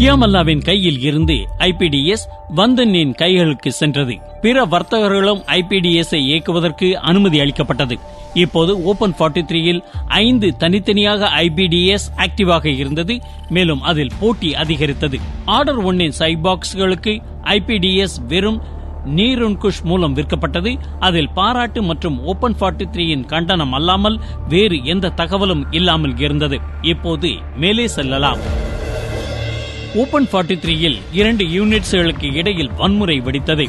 கியாமல்லாவின் கையில் இருந்து ஐபிடிஎஸ் வந்தனின் கைகளுக்கு சென்றது. பிற வர்த்தகர்களும் ஐபிடிஎஸ் இயக்குவதற்கு அனுமதி அளிக்கப்பட்டது. இப்போது ஓபன் 43 த்ரீயில் ஐந்து தனித்தனியாக ஐபிடிஎஸ் ஆக்டிவாக இருந்தது. மேலும் அதில் போட்டி அதிகரித்தது. ஆர்டர் ஒன்னின் சைபாக்ஸ்களுக்கு ஐபிடிஎஸ் வெறும் நீருன்குஷ் மூலம் விற்கப்பட்டது. அதில் பாராட்டு மற்றும் ஓபன் 43 த்ரீயின் கண்டனம் அல்லாமல் வேறு எந்த தகவலும் இல்லாமல் இருந்தது. இப்போது மேலே செல்லலாம். ஓபன் 43 த்ரீயில் இரண்டு யூனிட்ஸ்களுக்கு இடையில் வன்முறை வெடித்தது.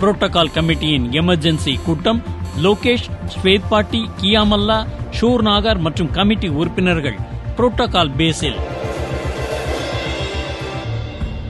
புரோட்டோகால் கமிட்டியின் எமர்ஜென்சி கூட்டம் லோகேஷ் ஸ்வேத்பாட்டி கியாமல்லா ஷூர் நாகர் மற்றும் கமிட்டி உறுப்பினர்கள் புரோட்டோகால் பேஸில்.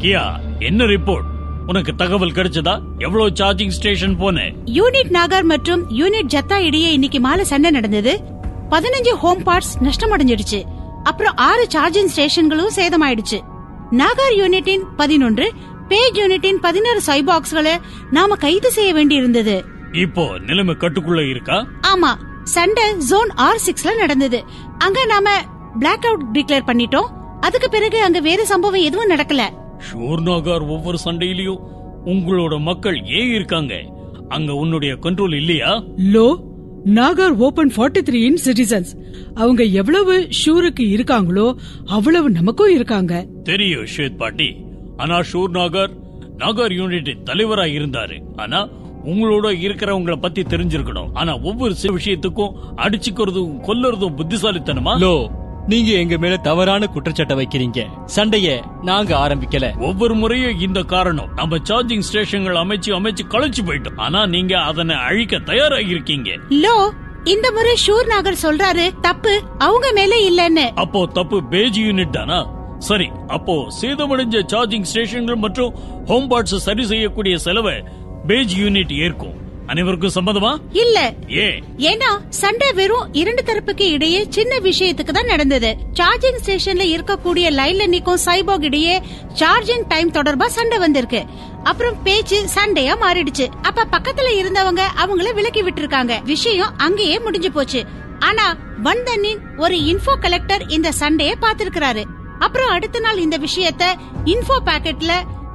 கியா என்ன ரிப்போர்ட்? உனக்கு தகவல் கிடைச்சதா? எவ்வளவு சார்ஜிங் ஸ்டேஷன் போன? யூனிட் நாகர் மற்றும் யூனிட் ஜத்தா இடையே இன்னைக்கு மாலை சண்டை நடந்தது. பதினஞ்சு ஹோம் பார்ட்ஸ் நஷ்டமடைஞ்சிடுச்சு. அப்புறம் ஆறு சார்ஜிங் ஸ்டேஷன்களும் சேதமாயிடுச்சு. நாகார் யூனிட்டின் பதினொன்று பேஜ் யூனிட்டின் பதினாறு சைபாக்ஸ்களை நாம கைது செய்ய வேண்டியிருந்தது. இப்போ நிலைமை கட்டுக்குள்ள இருக்கா? ஆமா சண்டை ஜோன் ஆர் சிக்ஸ்ல நடந்தது. அங்க நாம பிளாக் அவுட் டிக்ளேர் பண்ணிட்டோம். அதுக்கு பிறகு அங்க வேற சம்பவம் எதுவும் நடக்கல. ஷூர்நாகார் ஒவ்வொரு சண்டையிலயும் உங்களோட மக்கள் ஏன் இருக்காங்க? அங்க உன்னுடைய கண்ட்ரோல் இல்லையா? லோ நாகர் ஓபன் 43 த்ரீ இன் சிட்டிசன்ஸ் அவங்க எவ்வளவு ஷூருக்கு இருக்காங்களோ அவ்வளவு நமக்கும் இருக்காங்க. தெரியும் ஷேத் பாட்டி. ஆனா ஷூர் நாகர் நாகர் யூனிட்டின் தலைவரா இருந்தாரு. ஆனா உங்களோட இருக்கிறவங்கள பத்தி தெரிஞ்சிருக்கணும். ஆனா ஒவ்வொரு சில விஷயத்துக்கும் அடிச்சுக்கிறதும் கொல்லறதும் புத்திசாலித்தனமா? லோ நீங்க எங்க மேல தவறான குற்றச்சாட்டை வைக்கிறீங்க. சண்டைய நாங்க ஆரம்பிக்கல. ஒவ்வொரு முறையும் இந்த காரணம். நம்ம சார்ஜிங் ஸ்டேஷன்கள் அமைச்சு அமைச்சு களைச்சு போயிட்டோம். ஆனா நீங்க அதனை அழிக்க தயாராக இருக்கீங்க லோ இந்த முறை ஷூர் நாகர் சொல்றாரு தப்பு அவங்க மேல இல்லன்னு. அப்போ தப்பு பேஜ் யூனிட் தானா? சரி அப்போ சேதமடைஞ்ச சார்ஜிங் ஸ்டேஷன்கள் மற்றும் ஹோம் பார்ட்ஸ் சரி செய்யக்கூடிய செலவை பேஜ் யூனிட் ஏற்கும். அனைவருக்கும் சம்மதமா? இல்ல. ஏன் ஏன்னா சண்டை வெறும் இரண்டு தரப்புக்கு இடையே சின்ன விஷயத்துக்கு தான் நடந்தது. சார்ஜிங் ஸ்டேஷன்ல இருக்கக்கூடிய லைன்ல நிக்கும் சைபாக் இடையே சார்ஜிங் டைம் தொடர்பா சண்டை வந்திருக்கு. அப்புறம் பேச்சு சண்டையா மாறிடுச்சு. அப்ப பக்கத்துல இருந்தவங்க அவங்கள விலக்கி விட்டுருக்காங்க. விஷயம் அங்கேயே முடிஞ்சு போச்சு. ஆனா வந்தனின் ஒரு இன்ஃபோ கலெக்டர் இந்த சண்டைய பாத்திருக்கிறாரு அப்புறம் அடுத்த நாள் இந்த விஷயத்த இன்ஃபோ பாக்கெட்ல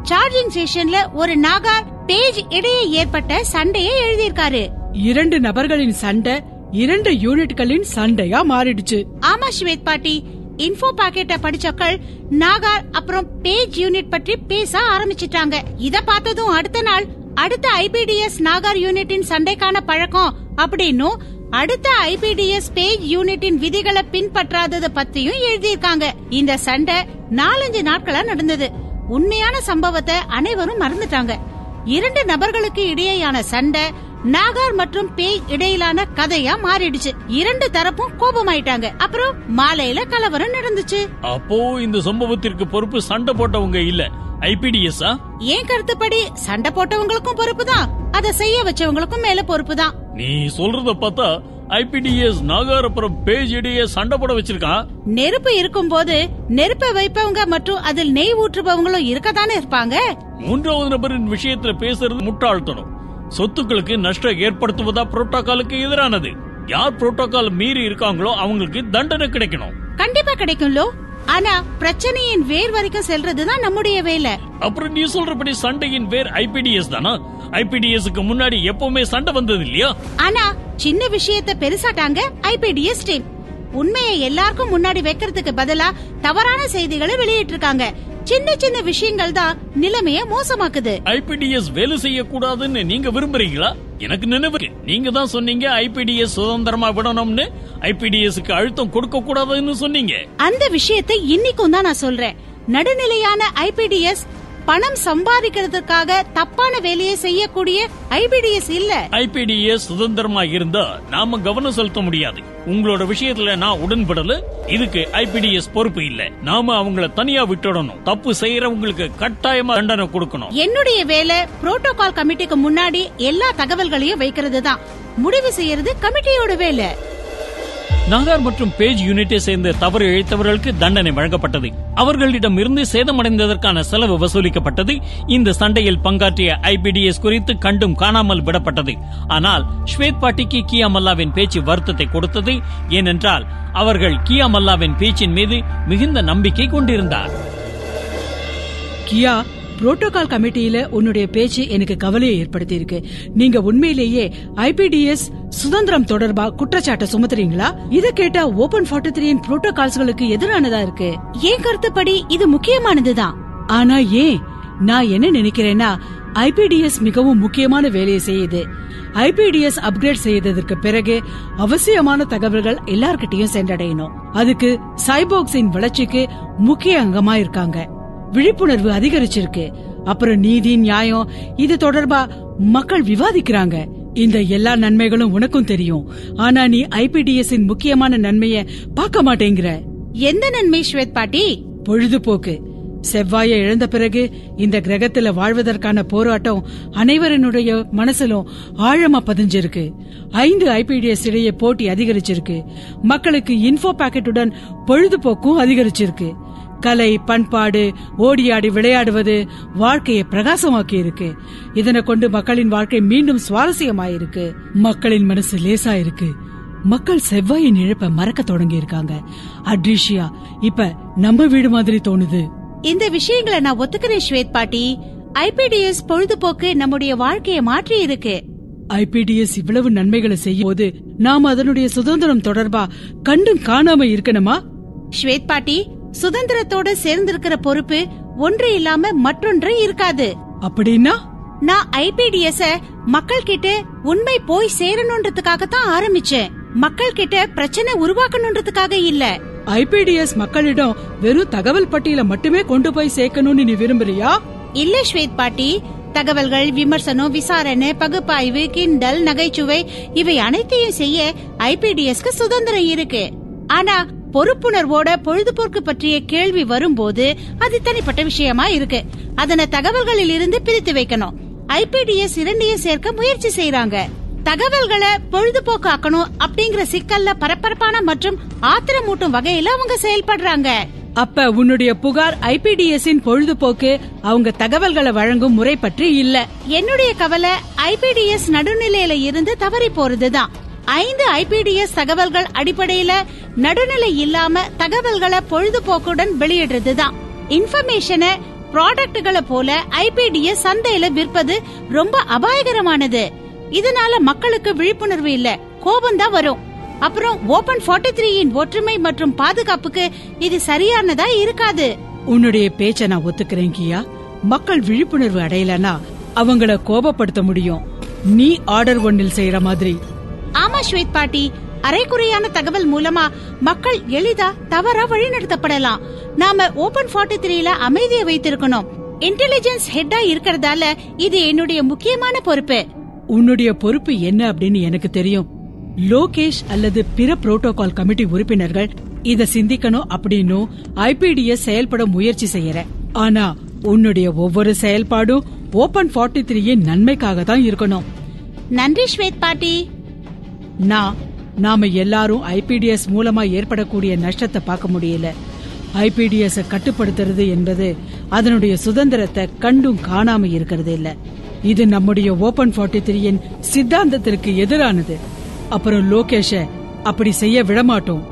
சார்ஜிங் ஸ்டேஷன்ல ஒரு நாகார் பேஜ் இடையே ஏற்பட்ட சண்டையை எழுதியிருக்காரு. இரண்டு நபர்களின் சண்டை இரண்டு யூனிட்களின் சண்டையா மாறிடுச்சு. ஆமா ஸ்வேத் பாட்டி இன்ஃபோ பாக்கெட்ட படிச்சக்கள் நாகார் அப்புறம் பேஜ் யூனிட் பற்றி பேச ஆரம்பிச்சிட்டாங்க. இத பார்த்ததும் அடுத்த நாள் அடுத்த ஐபிடிஎஸ் நாகார் யூனிட்டின் சண்டைக்கான பழக்கம் அப்படின்னும் அடுத்த ஐபிடிஎஸ் பேஜ் யூனிட்டின் விதிகளை பின்பற்றாதது பத்தியும் எழுதியிருக்காங்க. இந்த சண்டை நாலஞ்சு நாட்களா நடந்தது. உண்மையான சம்பவத்தை அனைவரும் மறந்துட்டாங்க. இரண்டு நபர்களுக்கு இடையேயான சண்டை நாகார் மற்றும் பேய் இடையிலான கதையா மாறிடுச்சு. இரண்டு தரப்பும் கோபமாயிட்டாங்க. அப்புறம் மாலையில கலவரம் நடந்துச்சு. அப்போ இந்த சம்பவத்திற்கு பொறுப்பு சண்டை போட்டவங்க இல்ல. ஐபிடிஎஸ்ஆ ஏன் கருத்துப்படி? சண்டை போட்டவங்களுக்கும் பொறுப்பு தான் அதை செய்ய வச்சவங்களுக்கும் மேல பொறுப்பு தான் நீ சொல்றத பார்த்தா ஐபிடிஎஸ் நாகாரபுரம் பேஜ் இடையே சண்டை போட வச்சிருக்கான். நெருப்பு இருக்கும்போது நெருப்பை வைப்பவங்க மற்றும் அதில் நெய் ஊற்றுபவங்களும் இருக்கத்தானே இருப்பாங்க? மூன்றாவது நபரின் விஷயத்துல பேசுறது முட்டாள்தனம். சொத்துக்களுக்கு நஷ்டம் ஏற்படுத்துவதா புரோட்டோகாலுக்கு எதிரானது. யார் புரோட்டோகால் மீறி இருக்காங்களோ அவங்களுக்கு தண்டனை கிடைக்கணும். கண்டிப்பா கிடைக்கும்லோ? ஆனா பிரச்சனையின் வேர் வரைக்கும் செல்றதுதான் நம்முடைய வேலை. அப்புறம் நீ சொல்றபடி சண்டையின் வேர் ஐபிடிஎஸ் தானா? ஐபிடிஎஸ்க்கு முன்னாடி எப்பவுமே சண்டை வந்தது இல்லையா? ஆனா சின்ன விஷயத்த பெருசாட்டாங்க ஐபிடிஎஸ் டீம். உண்மையை எல்லாருக்கும் முன்னாடி வைக்கிறதுக்கு பதிலா தவறான செய்திகளை வெளியிட்டு இருக்காங்க சின்ன சின்ன விஷயங்கள் தான் நிலைமைய மோசமாக்குது. ஐபிடிஎஸ் வேலை செய்யக்கூடாதுன்னு நீங்க விரும்புறீங்களா? எனக்கு நினைவு. நீங்க தான் சொன்னீங்க ஐபிடிஎஸ் சுதந்திரமா விடணும்னு. ஐபிடிஎஸ்க்கு அழுத்தம் கொடுக்க கூடாதுன்னு சொன்னீங்க. அந்த விஷயத்தை இன்னைக்கும் தான் நான் சொல்றேன். நடுநிலையான ஐபிடிஎஸ் பணம் சம்பாதிக்கிறதுக்காக தப்பான வேலையை செய்யக்கூடிய ஐபிடிஎஸ் இல்ல. ஐபிடிஎஸ் சுதந்திரமா இருந்தா நாம கவனம் செலுத்த முடியாது. உங்களோட விஷயத்துல நான் உடன்படல. இதுக்கு ஐபிடிஎஸ் பொறுப்பு இல்ல. நாம அவங்கள தனியா விட்டுடணும். தப்பு செய்யறவங்களுக்கு கட்டாயமா தண்டனை கொடுக்கணும். என்னுடைய வேலை புரோட்டோகால் கமிட்டிக்கு முன்னாடி எல்லா தகவல்களையும் வைக்கிறது தான் முடிவு செய்யறது கமிட்டியோட வேலை. நாகார் மற்றும் பேஜ் யூனிட்டை சேர்ந்த தவறு இழைத்தவர்களுக்கு தண்டனை வழங்கப்பட்டது. அவர்களிடம் இருந்து சேதமடைந்ததற்கான செலவு வசூலிக்கப்பட்டது. இந்த சண்டையில் பங்காற்றிய ஐபிடிஎஸ் குறித்து கண்டும் காணாமல் விடப்பட்டது. ஆனால் ஸ்வேத் பாட்டிக்கு கியா மல்லாவின் பேச்சு வருத்தத்தை கொடுத்தது. ஏனென்றால் அவர்கள் கியா மல்லாவின் பேச்சின் மீது மிகுந்த நம்பிக்கை கொண்டிருந்தார். கியா புரோட்டோகால் கமிட்டியில உன்னுடைய பேச்சு எனக்கு கவலையை ஏற்படுத்தி இருக்கு நீங்க உண்மையிலேயே ஐபிடிஎஸ் சுதந்திரம் தொடர்பா குற்றச்சாட்டை சுமத்துறீங்களா? இத கேட்டா ஓபன் ஃபார்ட்டி த்ரீயின் புரோட்டோகால்ஸ்களுக்கு எதிரானதா இருக்கு? ஏன் கருத்துப்படி? இது முக்கியமானதுதான். ஆனா ஏன்? நான் என்ன நினைக்கிறேன்னா ஐபிடிஎஸ் மிகவும் முக்கியமான வேலையை செய்யுது. ஐபிடிஎஸ் அப்கிரேட் செய்ததற்கு பிறகு அவசியமான தகவல்கள் எல்லார்கிட்டயும் சென்றடையணும். அதுக்கு சைபோக்ஸின் வளர்ச்சிக்கு முக்கிய அங்கமா இருக்காங்க. விழிப்புணர்வு அதிகரிச்சிருக்கு. அப்புறம் நீதி நியாயம் இது தொடர்பா மக்கள் விவாதிக்கிறாங்க. இந்த எல்லா நன்மைகளும் உனக்கும் தெரியும். ஆனா நீ ஐபிடிஎஸ் முக்கியமான நன்மைய பார்க்க மாட்டேங்கிற. எந்த நன்மை ஸ்வேத் பாட்டி? பொழுதுபோக்கு. செவ்வாயை இழந்த பிறகு இந்த கிரகத்துல வாழ்வதற்கான போராட்டம் அனைவரினுடைய மனசிலும் ஆழமா பதிஞ்சிருக்கு. ஐந்து ஐபிடிஎஸ் இடையே போட்டி அதிகரிச்சிருக்கு. மக்களுக்கு இன்ஃபோ பாக்கெட்டுடன் பொழுதுபோக்கும் அதிகரிச்சிருக்கு. கலை பண்பாடு ஓடியாடி விளையாடுவது வாழ்க்கையை பிரகாசமாக்கி இருக்கு இதனை கொண்டு மக்களின் வாழ்க்கை மீண்டும் சுவாரஸ்யமாயிருக்கு. மக்களின் மனசு லேசா இருக்கு மக்கள் செவ்வாயின் இழப்ப மறக்க தொடங்கி இருக்காங்க அட்ரிஷியா இப்ப நம்ம வீடு மாதிரி தோணுது. இந்த விஷயங்களை நான் ஒத்துக்கிறேன் ஸ்வேத் பாட்டி. ஐபிடிஎஸ் பொழுதுபோக்கு நம்முடைய வாழ்க்கையை மாற்றி இருக்கு ஐபிடிஎஸ் இவ்வளவு நன்மைகளை செய்யும் போது நாம் அதனுடைய சுதந்திரம் தொடர்பா கண்டும் காணாம இருக்கணுமா? ஸ்வேத் பாட்டி சுதந்திரத்தோட சேர்ந்திருக்கிற பொறுப்பு ஒன்று இல்லாம மற்றொன்று இருக்காது. அப்படின்னா? நான் ஐபிடிஎஸ் மக்கள் கிட்ட உண்மை போய் சேரணுன்றதுக்காக தான் ஆரம்பிச்சேன். மக்கள் கிட்ட பிரச்சனை உருவாக்கணுன்றதுக்காக இல்ல. ஐபிடிஎஸ் மக்களிடம் வெறும் தகவல் பட்டியல மட்டுமே கொண்டு போய் சேர்க்கணும்னு நீ விரும்புறியா? இல்ல ஸ்வேத் பாட்டி. தகவல்கள் விமர்சனம் விசாரணை பகுப்பாய்வு கிண்டல் நகைச்சுவை இவை அனைத்தையும் செய்ய ஐபிடிஎஸ்க்கு சுதந்திரம் இருக்கு. ஆனா பொறுப்புணர்வோட பொழுதுபோக்கு பற்றிய கேள்வி வரும்போது அது தனிப்பட்ட விஷயமா இருக்கு. அதனை தகவல்களில் இருந்து பிரித்து வைக்கணும். ஐபிடிஎஸ் இரண்டையும் சேர்க்க முயற்சி செய்யறாங்க தகவல்களை பொழுதுபோக்கு ஆக்கணும் அப்படிங்கிற சிக்கல்ல பரபரப்பான மற்றும் ஆத்திரமூட்டும் வகையில அவங்க செயல்படுறாங்க. அப்ப உன்னுடைய புகார் ஐபிடிஎஸ் இன் பொழுதுபோக்கு அவங்க தகவல்களை வழங்கும் முறை பற்றி இல்ல. என்னுடைய கவலை ஐபிடிஎஸ் நடுநிலையில இருந்து தவறி போறதுதான். ஐந்து ஐபிடிஎஸ் தகவல்கள் அடிப்படையில நடுநிலை இல்லாம தகவல்களை பொழுதுபோக்குடன் வெளியிடுறதுதான். இன்ஃபர்மேஷனை ப்ராடக்ட்களை போல ஐபிடிஎஸ் சந்தையில விற்பது ரொம்ப அபாயகரமானது. இதனால மக்களுக்கு விழிப்புணர்வு இல்ல கோபம் தான் வரும். அப்புறம் ஓபன் 43 த்ரீயின் ஒற்றுமை மற்றும் பாதுகாப்புக்கு இது சரியானதா இருக்காது. உன்னுடைய பேச்ச நான் ஒத்துக்கிறேன் கியா. மக்கள் விழிப்புணர்வு அடையலனா அவங்கள கோபப்படுத்த முடியும். நீ ஆர்டர் ஒன்னில் செய்யற மாதிரி. ஆமா ஸ்வேத் பாட்டி. அரைக்குறையான தகவல் மூலமா மக்கள் எளிதா தவறா வழிநடத்தப்படலாம். நாம ஓபன் 43 த்ரீல அமைதியை வைத்திருக்கணும். இன்டெலிஜென்ஸ் ஹெட்டா இருக்கறதால இது என்னுடைய முக்கியமான பொறுப்பு. உன்னுடைய பொறுப்பு என்ன அப்படின்னு எனக்கு தெரியும். லோகேஷ் அல்லது பிற புரோட்டோகால் கமிட்டி உறுப்பினர்கள் இத சிந்திக்கணும் அப்படின்னும் ஐபிடிஎஸ் செயல்பட முயற்சி செய்யற. ஆனா உன்னுடைய ஒவ்வொரு செயல்பாடும் ஓபன் ஃபார்ட்டி த்ரீயின் நன்மைக்காக தான் இருக்கணும். நன்றி ஸ்வேத் பாட்டி. நான் நாம எல்லாரும் ஐபிடிஎஸ் மூலமா ஏற்படக்கூடிய நஷ்டத்தை பார்க்க முடியல. ஐபிடிஎஸ் கட்டுப்படுத்துறது என்பது அதனுடைய சுதந்திரத்தை கண்டும் காணாம இருக்கிறது இல்ல. இது நம்முடைய ஓபன் ஃபார்ட்டி த்ரீயின் சித்தாந்தத்திற்கு எதிரானது. அப்புறம் லோகேஷ அப்படி செய்ய விடமாட்டோம்.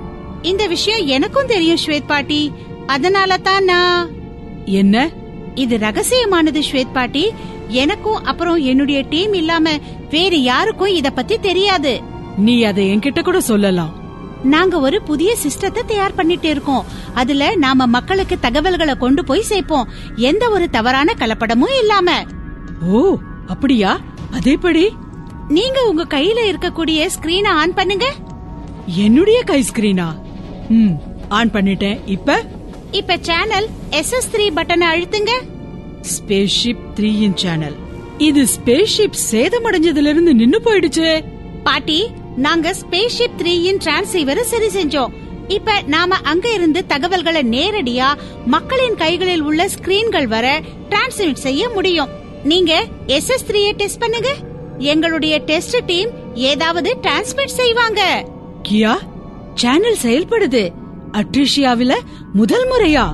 இந்த விஷயம் எனக்கும் தெரியும் ஸ்வேத் பாட்டி. அதனால தான் நான் என்ன? இது ரகசியமானது ஸ்வேத் பாட்டி. எனக்கும் அப்புறம் என்னுடைய டீம் இல்லாம வேற யாருக்கும் இத பத்தி தெரியாது. நீ அதை என்கிட்ட கூட சொல்லலாம். நாங்க ஒரு புதிய சிஸ்டத்தை தயார் பண்ணிட்டு இருக்கோம். அதுல நாம மக்களுக்கு தகவல்களை கொண்டு போய் சேர்ப்போம். எந்த ஒரு தவறான கலப்படமும் இல்லாம. ஓ அப்படியா? அதேபடி நீங்க உங்க கையில இருக்கக்கூடிய ஸ்கிரீனை ஆன் பண்ணுங்க. என்னுடைய கை ஸ்கிரீனா ம் ஆன் பண்ணிட்டேன். இப்ப? இப்ப சேனல் எஸ் எஸ் த்ரீ பட்டனை அழுத்துங்க. ஸ்பேஸ்ஷிப் த்ரீ இன் சேனல் இது ஸ்பேஸ்ஷிப் சேதமடைஞ்சதுல இருந்து நின்னு போயிடுச்சே. பாட்டி நாங்க ஸ்பேஸ்ஷிப் த்ரீ இன் டிரான்சீவரை சரி செஞ்சோம். இப்ப நாம அங்க இருந்து தகவல்களை நேரடியா மக்களின் கைகளில் உள்ள ஸ்கிரீன்கள் வர டிரான்ஸ்மிட் செய்ய முடியும். நீங்க எஸ் எஸ் த்ரீ டெஸ்ட் பண்ணுங்க. எங்களுடைய டெஸ்ட் டீம் ஏதாவது டிரான்ஸ்மிட் செய்வாங்க. கியா சேனல் செயல்படுது. அட்ரிஷியாவில முதல் முறையா?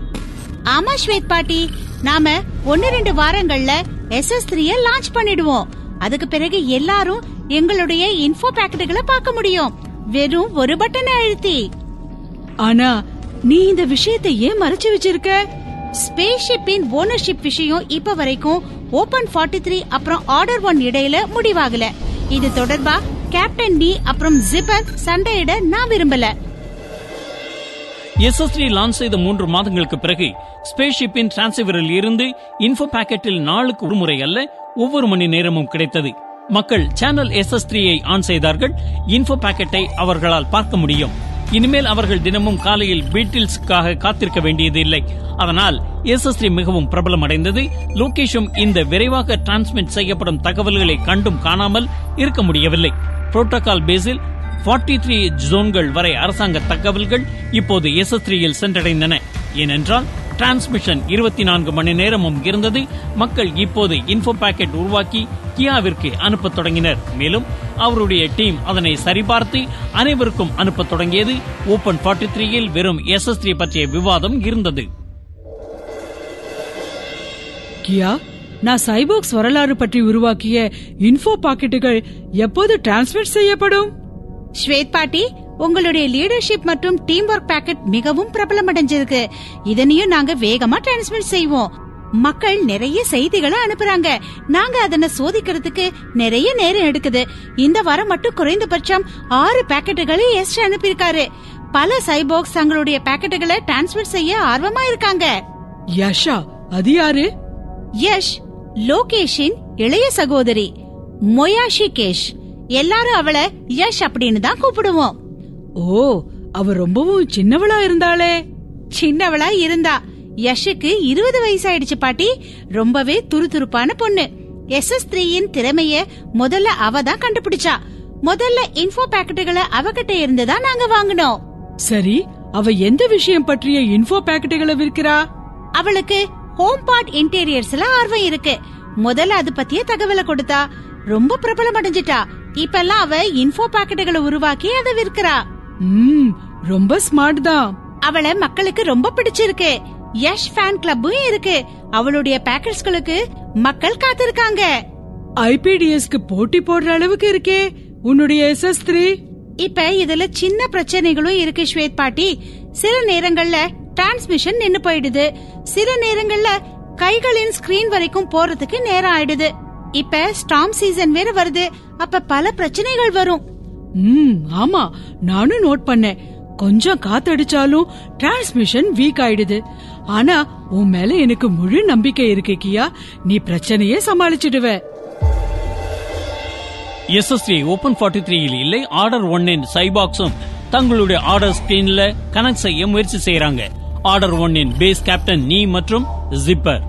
ஆமா ஸ்வேத் பாட்டி. நாம ஒன்னு ரெண்டு வாரங்கள்ல எஸ் எஸ் த்ரீய லான்ச் பண்ணிடுவோம். அதுக்கு பிறகு எல்லாரும் எங்களுடைய இன்ஃபோ பேக்கெட்டுகளை பார்க்க முடியும். வெறும் ஒரு பட்டனை அழுத்தி. ஆனா நீ இந்த விஷயத்தை ஏன் மறைச்சு வச்சிருக்க? ஸ்பேஸ்ஷிப்பின் ஓனர்ஷிப் விஷயம் இப்ப வரைக்கும் ஓபன் 43 த்ரீ அப்புறம் ஆர்டர் ஒன் இடையில முடிவாகல. இது தொடர்பா கேப்டன் நீ அப்புறம் ஜிப்பர் சண்டையிட நான் விரும்பல. எஸ்எஸ்டி லான்ச் செய்த மூன்று மாதங்களுக்கு பிறகு ஸ்பேஸ்ஷிப்பின் டிரான்சிவரில் இருந்து இன்ஃபோ பாக்கெட்டில் நாளுக்கு ஒரு முறை அல்ல ஒவ்வொரு மணி நேரமும் கிடைத்தது. மக்கள் சேனல் எஸ் த்ரீயை ஆன் செய்தார்கள். இன்ஃபோ பாக்கெட்டை அவர்களால் பார்க்க முடியும். இனிமேல் அவர்கள் தினமும் காலையில் பீட்டில்ஸுக்காக காத்திருக்க வேண்டியது இல்லை அதனால் எஸ் மிகவும் பிரபலமடைந்தது. லோகேஷும் இந்த விரைவாக டிரான்ஸ்மிட் செய்யப்படும் தகவல்களை கண்டும் காணாமல் இருக்க முடியவில்லை. புரோட்டோகால் பேஸில் 43 த்ரீ ஜோன்கள் வரை அரசாங்க தகவல்கள் இப்போது எஸ் த்ரீயில் சென்றடைந்தன. ஏனென்றால் டிரான்ஸ்மிஷன் இருபத்தி நான்கு மணி நேரமும் இருந்தது. மக்கள் இப்போது இன்ஃபோ பாக்கெட் உருவாக்கி கியாவிற்கு அனுப்பத் தொடங்கினர். மேலும் அவருடைய டீம் அதனை சரிபார்த்து அனைவருக்கும் அனுப்பத் தொடங்கியது. ஓபன் 43 த்ரீயில் வெறும் எஸ் த்ரீ பற்றிய விவாதம் இருந்தது. கியா நான் சைபோக்ஸ் வரலாறு பற்றி உருவாக்கிய இன்ஃபோ பாக்கெட்டுகள் எப்போது டிரான்ஸ்மிட் செய்யப்படும்? ஸ்வேத் பாட்டி உங்களுடைய லீடர்ஷிப் மற்றும் டீம் ஒர்க் பேக்கெட் மிகவும் பிரபலமடைஞ்சிருக்கு. இதனையும் நாங்க வேகமா டிரான்ஸ்மிட் செய்வோம். மக்கள் நிறைய செய்திகளை அனுப்புறாங்க. நாங்க அதனை சோதிக்கிறதுக்கு நிறைய நேரம் எடுக்குது. இந்த வாரம் மட்டும் குறைந்தபட்சம் ஆறு பேக்கெட்டுகளை எஸ் அனுப்பியிருக்காரு. பல சைபோக்ஸ் தங்களுடைய பேக்கெட்டுகளை டிரான்ஸ்மிட் செய்ய ஆர்வமா இருக்காங்க. யஷா அது யாரு? யஷ் லோகேஷின் இளைய சகோதரி. மொயாஷி கேஷ் எல்லாரும் அவளை யஷ் அப்படின்னு தான் கூப்பிடுவோம். ஓ அவ ரொம்பவும் சின்னவளா இருந்தாளே. சின்னவளா இருந்தா. யஷுக்கு இருபது வயசாயிடுச்சு பாட்டி. ரொம்பவே துருதுருப்பான பொண்ணு. எஸ் எஸ் த்ரீயின் திறமைய முதல்ல அவ தான் கண்டுபிடிச்சா. முதல்ல இன்ஃபோ பேக்கெட்டுகளை அவகிட்ட இருந்து தான் நாங்க வாங்கினோம். சரி அவ எந்த விஷயம் பற்றிய இன்ஃபோ பேக்கெட்டுகளை விற்கிறா? அவளுக்கு ஹோம் பார்ட் இன்டீரியர்ஸ்ல ஆர்வம் இருக்கு. முதல்ல அது பத்திய தகவலை கொடுத்தா. ரொம்ப பிரபலம் அடைஞ்சிட்டா இப்பெல்லாம் அவ இன்ஃபோ பாக்கெட்டுகளை உருவாக்கி அதை விற்கிறா. ம் ரொம்ப ஸ்மார்ட் தான். அவளை மக்களுக்கு ரொம்ப பிடிச்சிருக்கு. யஷ் ஃபேன் கிளப்பும் இருக்கு. அவளுடைய பேக்கெட்ஸ்களுக்கு மக்கள் காத்திருக்காங்க. ஐபிடிஎஸ்க்கு போட்டி போடுற அளவுக்கு இருக்கே. உன்னுடைய எஸ் த்ரீ இப்ப இதுல சின்ன பிரச்சனைகளும் இருக்கு ஸ்வேத் பாட்டி. சில நேரங்கள்ல டிரான்ஸ்மிஷன் நின்னு போயிடுது. சில நேரங்கள்ல கைகளின் ஸ்கிரீன் வரைக்கும் போறதுக்கு நேரம் ஆயிடுது. இப்ப ஸ்டாம் சீசன் வேற வருது. அப்ப பல பிரச்சனைகள் வரும். ம் ஆமா. நானும் நோட் பண்ணேன். கொஞ்சம் காத்தடிச்சாலும் டிரான்ஸ்மிஷன் வீக் ஆயிடுது. ஆனா உன் மேல எனக்கு முழு நம்பிக்கை இருக்கு கியா. நீ பிரச்சனையே சமாளிச்சிடுவ. எஸ்எஸ்டி ஓபன் 43 த்ரீயில் இல்லை ஆர்டர் ஒன்னின் சைபாக்ஸும் தங்களுடைய ஆர்டர் ஸ்கிரீன்ல கனெக்ட் செய்ய முயற்சி செய்யறாங்க ஆர்டர் ஒன்னின் பேஸ் கேப்டன் நீ மற்றும் ஜிப்பர்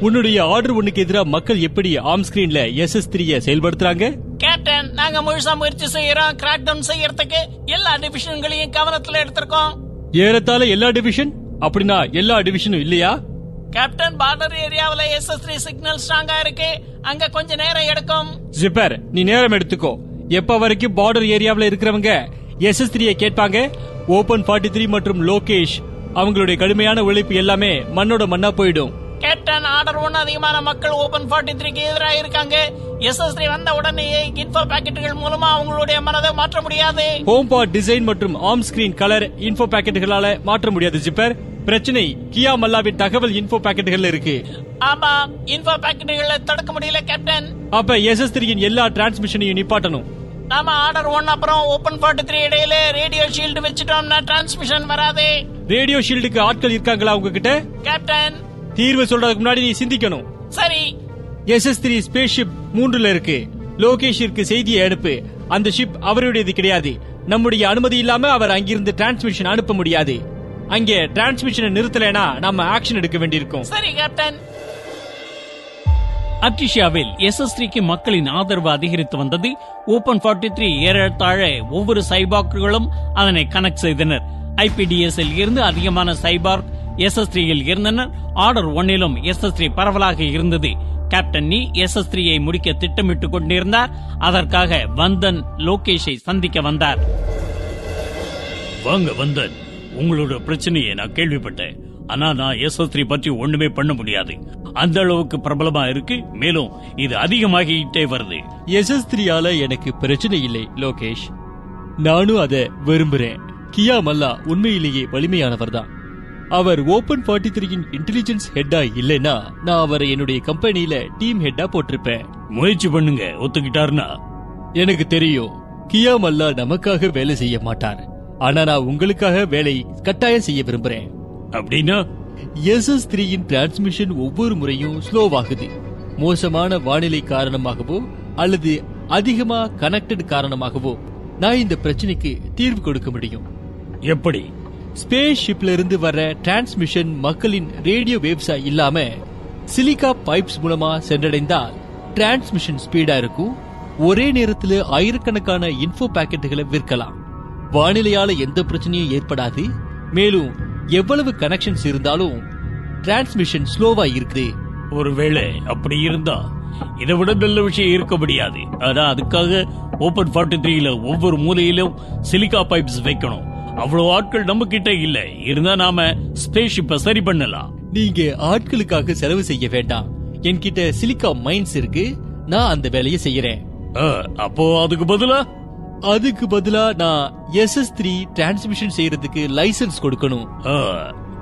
உன்னுடைய ஆர்டர் ஒண்ணுக்கு எதிரா மக்கள் எப்படி ஆம் ஸ்கிரீன்ல எஸ் எஸ் த்ரீய செயல்படுத்துறாங்க? கேப்டன் நாங்க முழுசா முயற்சி செய்யறோம். கிராக் டவுன் செய்யறதுக்கு எல்லா டிவிஷன்களையும் கவனத்துல எடுத்திருக்கோம். ஏறத்தாழ எல்லா டிவிஷன் அப்படின்னா எல்லா டிவிஷனும் இல்லையா? கேப்டன் பார்டர் ஏரியாவுல எஸ் எஸ் த்ரீ சிக்னல் ஸ்ட்ராங்கா இருக்கு. அங்க கொஞ்ச நேரம் எடுக்கும். ஜிப்பர் நீ நேரம் எடுத்துக்கோ. எப்ப வரைக்கும் பார்டர் ஏரியாவுல இருக்கிறவங்க எஸ் எஸ் த்ரீய கேட்பாங்க? ஓபன் ஃபார்ட்டி த்ரீ மற்றும் லோகேஷ் அவங்களுடைய கடுமையான உழைப்பு எல்லாமே மண்ணோட மண்ணா போயிடும். கேப்டன் ஆர்டர் ஒன்னு அதிகமான மக்கள் ஓபன் ஃபார்ட்டி த்ரீக்கு எதிராக இருக்காங்க. எஸ் எஸ் த்ரீ வந்த உடனே இன்ஃபோ பாக்கெட்டுகள் மூலமா அவங்களுடைய மனதை மாற்ற முடியாது. ஹோம் பாட் டிசைன் மற்றும் ஆம் ஸ்கிரீன் கலர் இன்ஃபோ பாக்கெட்டுகளால மாற்ற முடியாது ஜிப்பர். பிரச்சனை கியா மல்லாவின் தகவல் இன்ஃபோ பாக்கெட்டுகள் இருக்கு. ஆமா இன்ஃபோ பாக்கெட்டுகளை தடுக்க முடியல கேப்டன். அப்ப எஸ் எஸ் த்ரீயின் எல்லா டிரான்ஸ்மிஷனையும் நிப்பாட்டணும். நாம ஆர்டர் ஒன் அப்புறம் ஓபன் ஃபார்ட்டி த்ரீ இடையில ரேடியோ ஷீல்டு வச்சுட்டோம்னா டிரான்ஸ்மிஷன் வராது. ரேடியோ ஷீல்டுக்கு ஆட்கள் இருக்காங்களா உங்ககிட்ட? கேப்டன். தீர்வு சொல்றதுக்கு முன்னாடி நீ சிந்திக்கணும். சரி. S S three spaceship மூன்றுல இருக்கு. லோகேஷிற்கு செய்தியை அனுப்பு. அந்த ஷிப் அவருடையது கிடையாது. நம்முடைய அனுமதி இல்லாம அவர் அங்கிருந்து டிரான்ஸ்மிஷன் அனுப்ப முடியாது. அங்கே டிரான்ஸ்மிஷனை நிறுத்தலைனா நம்ம ஆக்ஷன் எடுக்க வேண்டியிருக்கும். சரி கேப்டன் அப்டிஷியாவில் எஸ்எஸ்டிக்கு மக்களின் ஆதரவு அதிகரித்து வந்தது. ஓபன் ஃபார்ட்டி த்ரீ ஏறத்தாழ ஒவ்வொரு சைபார்க்குகளும் அதனை கனெக்ட் செய்தனர். ஐபிடிஎஸ் இருந்து அதிகமான சைபார்க் எஸ்எஸ் த்ரீயில் இருந்தனர் ஆர்டர் ஒன்னிலும் எஸ்எஸ் த்ரீ பரவலாக இருந்தது. கேப்டன் நீ எஸ்எஸ் த்ரீயை முடிக்க திட்டமிட்டுக் கொண்டிருந்தார். அதற்காக வந்தன் லோகேஷை சந்திக்க வந்தார். வாங்க வந்தன் உங்களோட பிரச்சனையை நான் கேள்விப்பட்டேன். ஆனா நான் எஸ்எஸ் த்ரீ பற்றி ஒண்ணுமே பண்ண முடியாது. அந்த அளவுக்கு பிரபலமா இருக்கு. மேலும் இது அதிகமாகிட்டே வருது. எஸ் எஸ் த்ரீயால எனக்கு பிரச்சனை இல்லை லோகேஷ். நானும் அதை விரும்புறேன். கியா மல்லா உண்மையிலேயே வலிமையானவர் தான் அவர் ஓபன் ஃபார்ட்டி த்ரீயின் இன்டெலிஜென்ஸ் ஹெட்டா இல்லைன்னா நான் அவரை என்னுடைய கம்பெனியில டீம் ஹெட்டா போட்டிருப்பேன். முயற்சி பண்ணுங்க ஒத்துக்கிட்டாருன்னா. எனக்கு தெரியும் கியா மல்லா நமக்காக வேலை செய்ய மாட்டார். ஆனா நான் உங்களுக்காக வேலை கட்டாயம் செய்ய விரும்புறேன். அப்படின்னா? எஸ் எஸ் த்ரீயின் டிரான்ஸ்மிஷன் ஒவ்வொரு முறையும் ஸ்லோவாகுது மோசமான வானிலை காரணமாகவோ அல்லது அதிகமா கனெக்டட் காரணமாகவோ நான் இந்த பிரச்சனைக்கு தீர்வு கொடுக்க முடியும். எப்படி? ஸ்பேஸ் ஷிப்ல இருந்து வர்ற டிரான்ஸ்மிஷன் மக்களின் ரேடியோ வேவ்ஸா இல்லாம சிலிகா பைப்ஸ் மூலமா சென்றடைந்தால் டிரான்ஸ்மிஷன் ஸ்பீடா இருக்கும். ஒரே நேரத்தில் ஆயிரக்கணக்கான இன்ஃபோ பாக்கெட்டுகளை விற்கலாம். வானிலையால எந்த பிரச்சனையும் ஏற்படாது. மேலும் எவ்வளவு கனெக்ஷன்ஸ் இருந்தாலும் டிரான்ஸ்மிஷன் ஸ்லோவா இருக்குது. ஒருவேளை அப்படி இருந்தா இதை விட நல்ல விஷயம் இருக்க முடியாது. அதான் அதுக்காக ஓபன் ஃபார்ட்டி த்ரீல ஒவ்வொரு மூலையிலும் சிலிக்கா பைப்ஸ் வைக்கணும். அவ்வளவு ஆட்கள் நம்ம கிட்ட இல்ல. இருந்தா நாம ஸ்பேஸ் ஷிப்ப சரி பண்ணலாம். நீங்க ஆட்களுக்காக செலவு செய்ய வேண்டாம். என்கிட்ட சிலிக்கா மைன்ஸ் இருக்கு. நான் அந்த வேலையை செய்யறேன். அப்போ அதுக்கு பதிலா? அதுக்கு பதிலா நான் எஸ் எஸ் த்ரீ டிரான்ஸ்மிஷன் செய்யறதுக்கு லைசன்ஸ் கொடுக்கணும்.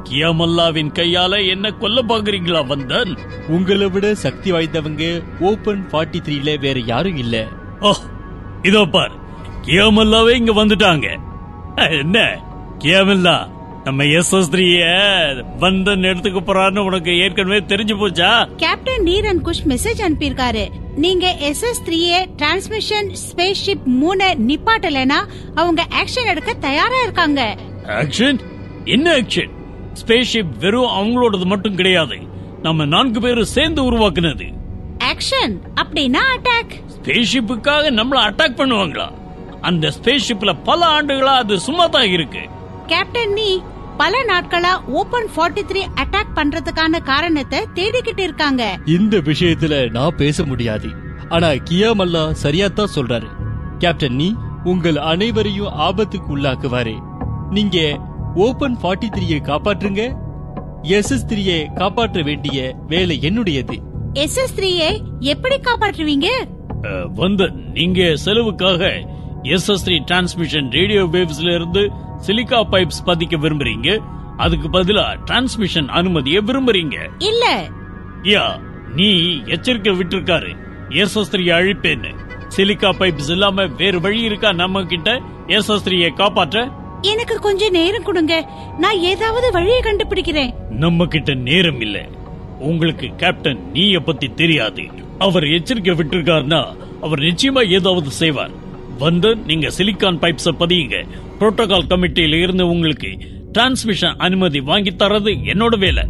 கியாமல்லாவின் கையால என்ன கொல்ல பாக்குறீங்களா வந்தன்? உங்களை விட சக்தி வாய்ந்தவங்க ஓபன் ஃபார்ட்டி த்ரீல வேற யாரும் இல்ல. இதோ பார். கியாமல்லாவே இங்க வந்துட்டாங்க. என்ன? கியாமல்லா நம்ம எஸ் வந்தன் எடுத்துக்க போறான்னு உனக்கு ஏற்கனவே தெரிஞ்சு போச்சா? கேப்டன் நீரன் குஷ் மெசேஜ் அனுப்பியிருக்காரு. நீங்க எஸ் எஸ் த்ரீயே டிரான்ஸ்மிஷன் ஸ்பேஸ் ஷிப் மூணு நிப்பாட்டலைன்னா அவங்க ஆக்ஷன் எடுக்க தயாரா இருக்காங்க. ஆக்ஷன் என்ன ஆக்ஷன் ஸ்பேஸ் ஷிப் வெறும் அவங்களோடது மட்டும் கிடையாது. நம்ம நான்கு பேரும் சேர்ந்து உருவாக்குனது. ஆக்ஷன் அப்படின்னா அட்டாக் ஸ்பேஸ் ஷிப்புக்காக நம்மள அட்டாக் பண்ணுவாங்களா? அந்த ஸ்பேஸ் ஷிப்ல பல ஆண்டுகளா அது சும்மா தான் இருக்கு. கேப்டன் நீ பல நாட்களா ஓபன் 43 த்ரீ அட்டாக் பண்றதுக்கான காரணத்தை தேடிக்கிட்டு இருக்காங்க. இந்த விஷயத்துல நான் பேச முடியாது. ஆனா கியா மல்லா சரியாத்தான் சொல்றாரு. கேப்டன் நீ உங்கள் அனைவரையும் ஆபத்துக்கு உள்ளாக்குவாரு. நீங்க ஓபன் ஃபார்ட்டி த்ரீயை காப்பாற்றுங்க. எஸ் எஸ் த்ரீயை காப்பாற்ற வேண்டிய வேலை என்னுடையது. எஸ் எஸ் த்ரீயை எப்படி காப்பாற்றுவீங்க? வந்து நீங்க செலவுக்காக S S three transmission radio வேவ்ஸ்ல இருந்து சிலிக்கா பைப்ஸ் பதிக்க விரும்புறீங்க? அதுக்கு பதிலா டிரான்ஸ்மிஷன் அனுமதியை விரும்புறீங்க. இல்ல. யா நீ எச்சரிக்கை விட்டிருக்காரு. எஸ் எஸ் த்ரீ அழிப்பேன்னு. சிலிக்கா பைப்ஸ் இல்லாம வேறு வழி இருக்கா நம்ம கிட்ட எஸ் எஸ் த்ரீயை காப்பாற்ற? எனக்கு கொஞ்சம் நேரம் கொடுங்க. நான் ஏதாவது வழியை கண்டுபிடிக்கிறேன். நம்ம கிட்ட நேரம் இல்ல. உங்களுக்கு கேப்டன் நீய பத்தி தெரியாது. அவர் எச்சரிக்கை விட்டிருக்காருன்னா அவர் நிச்சயமா ஏதாவது செய்வார். வந்து நீங்க சிலிக்கான் பைப்ஸை பதியுங்க. புரோட்டோகால் கமிட்டியில இருந்து உங்களுக்கு டிரான்ஸ்மிஷன் அனுமதி வாங்கி தரது என்னோட வேலை.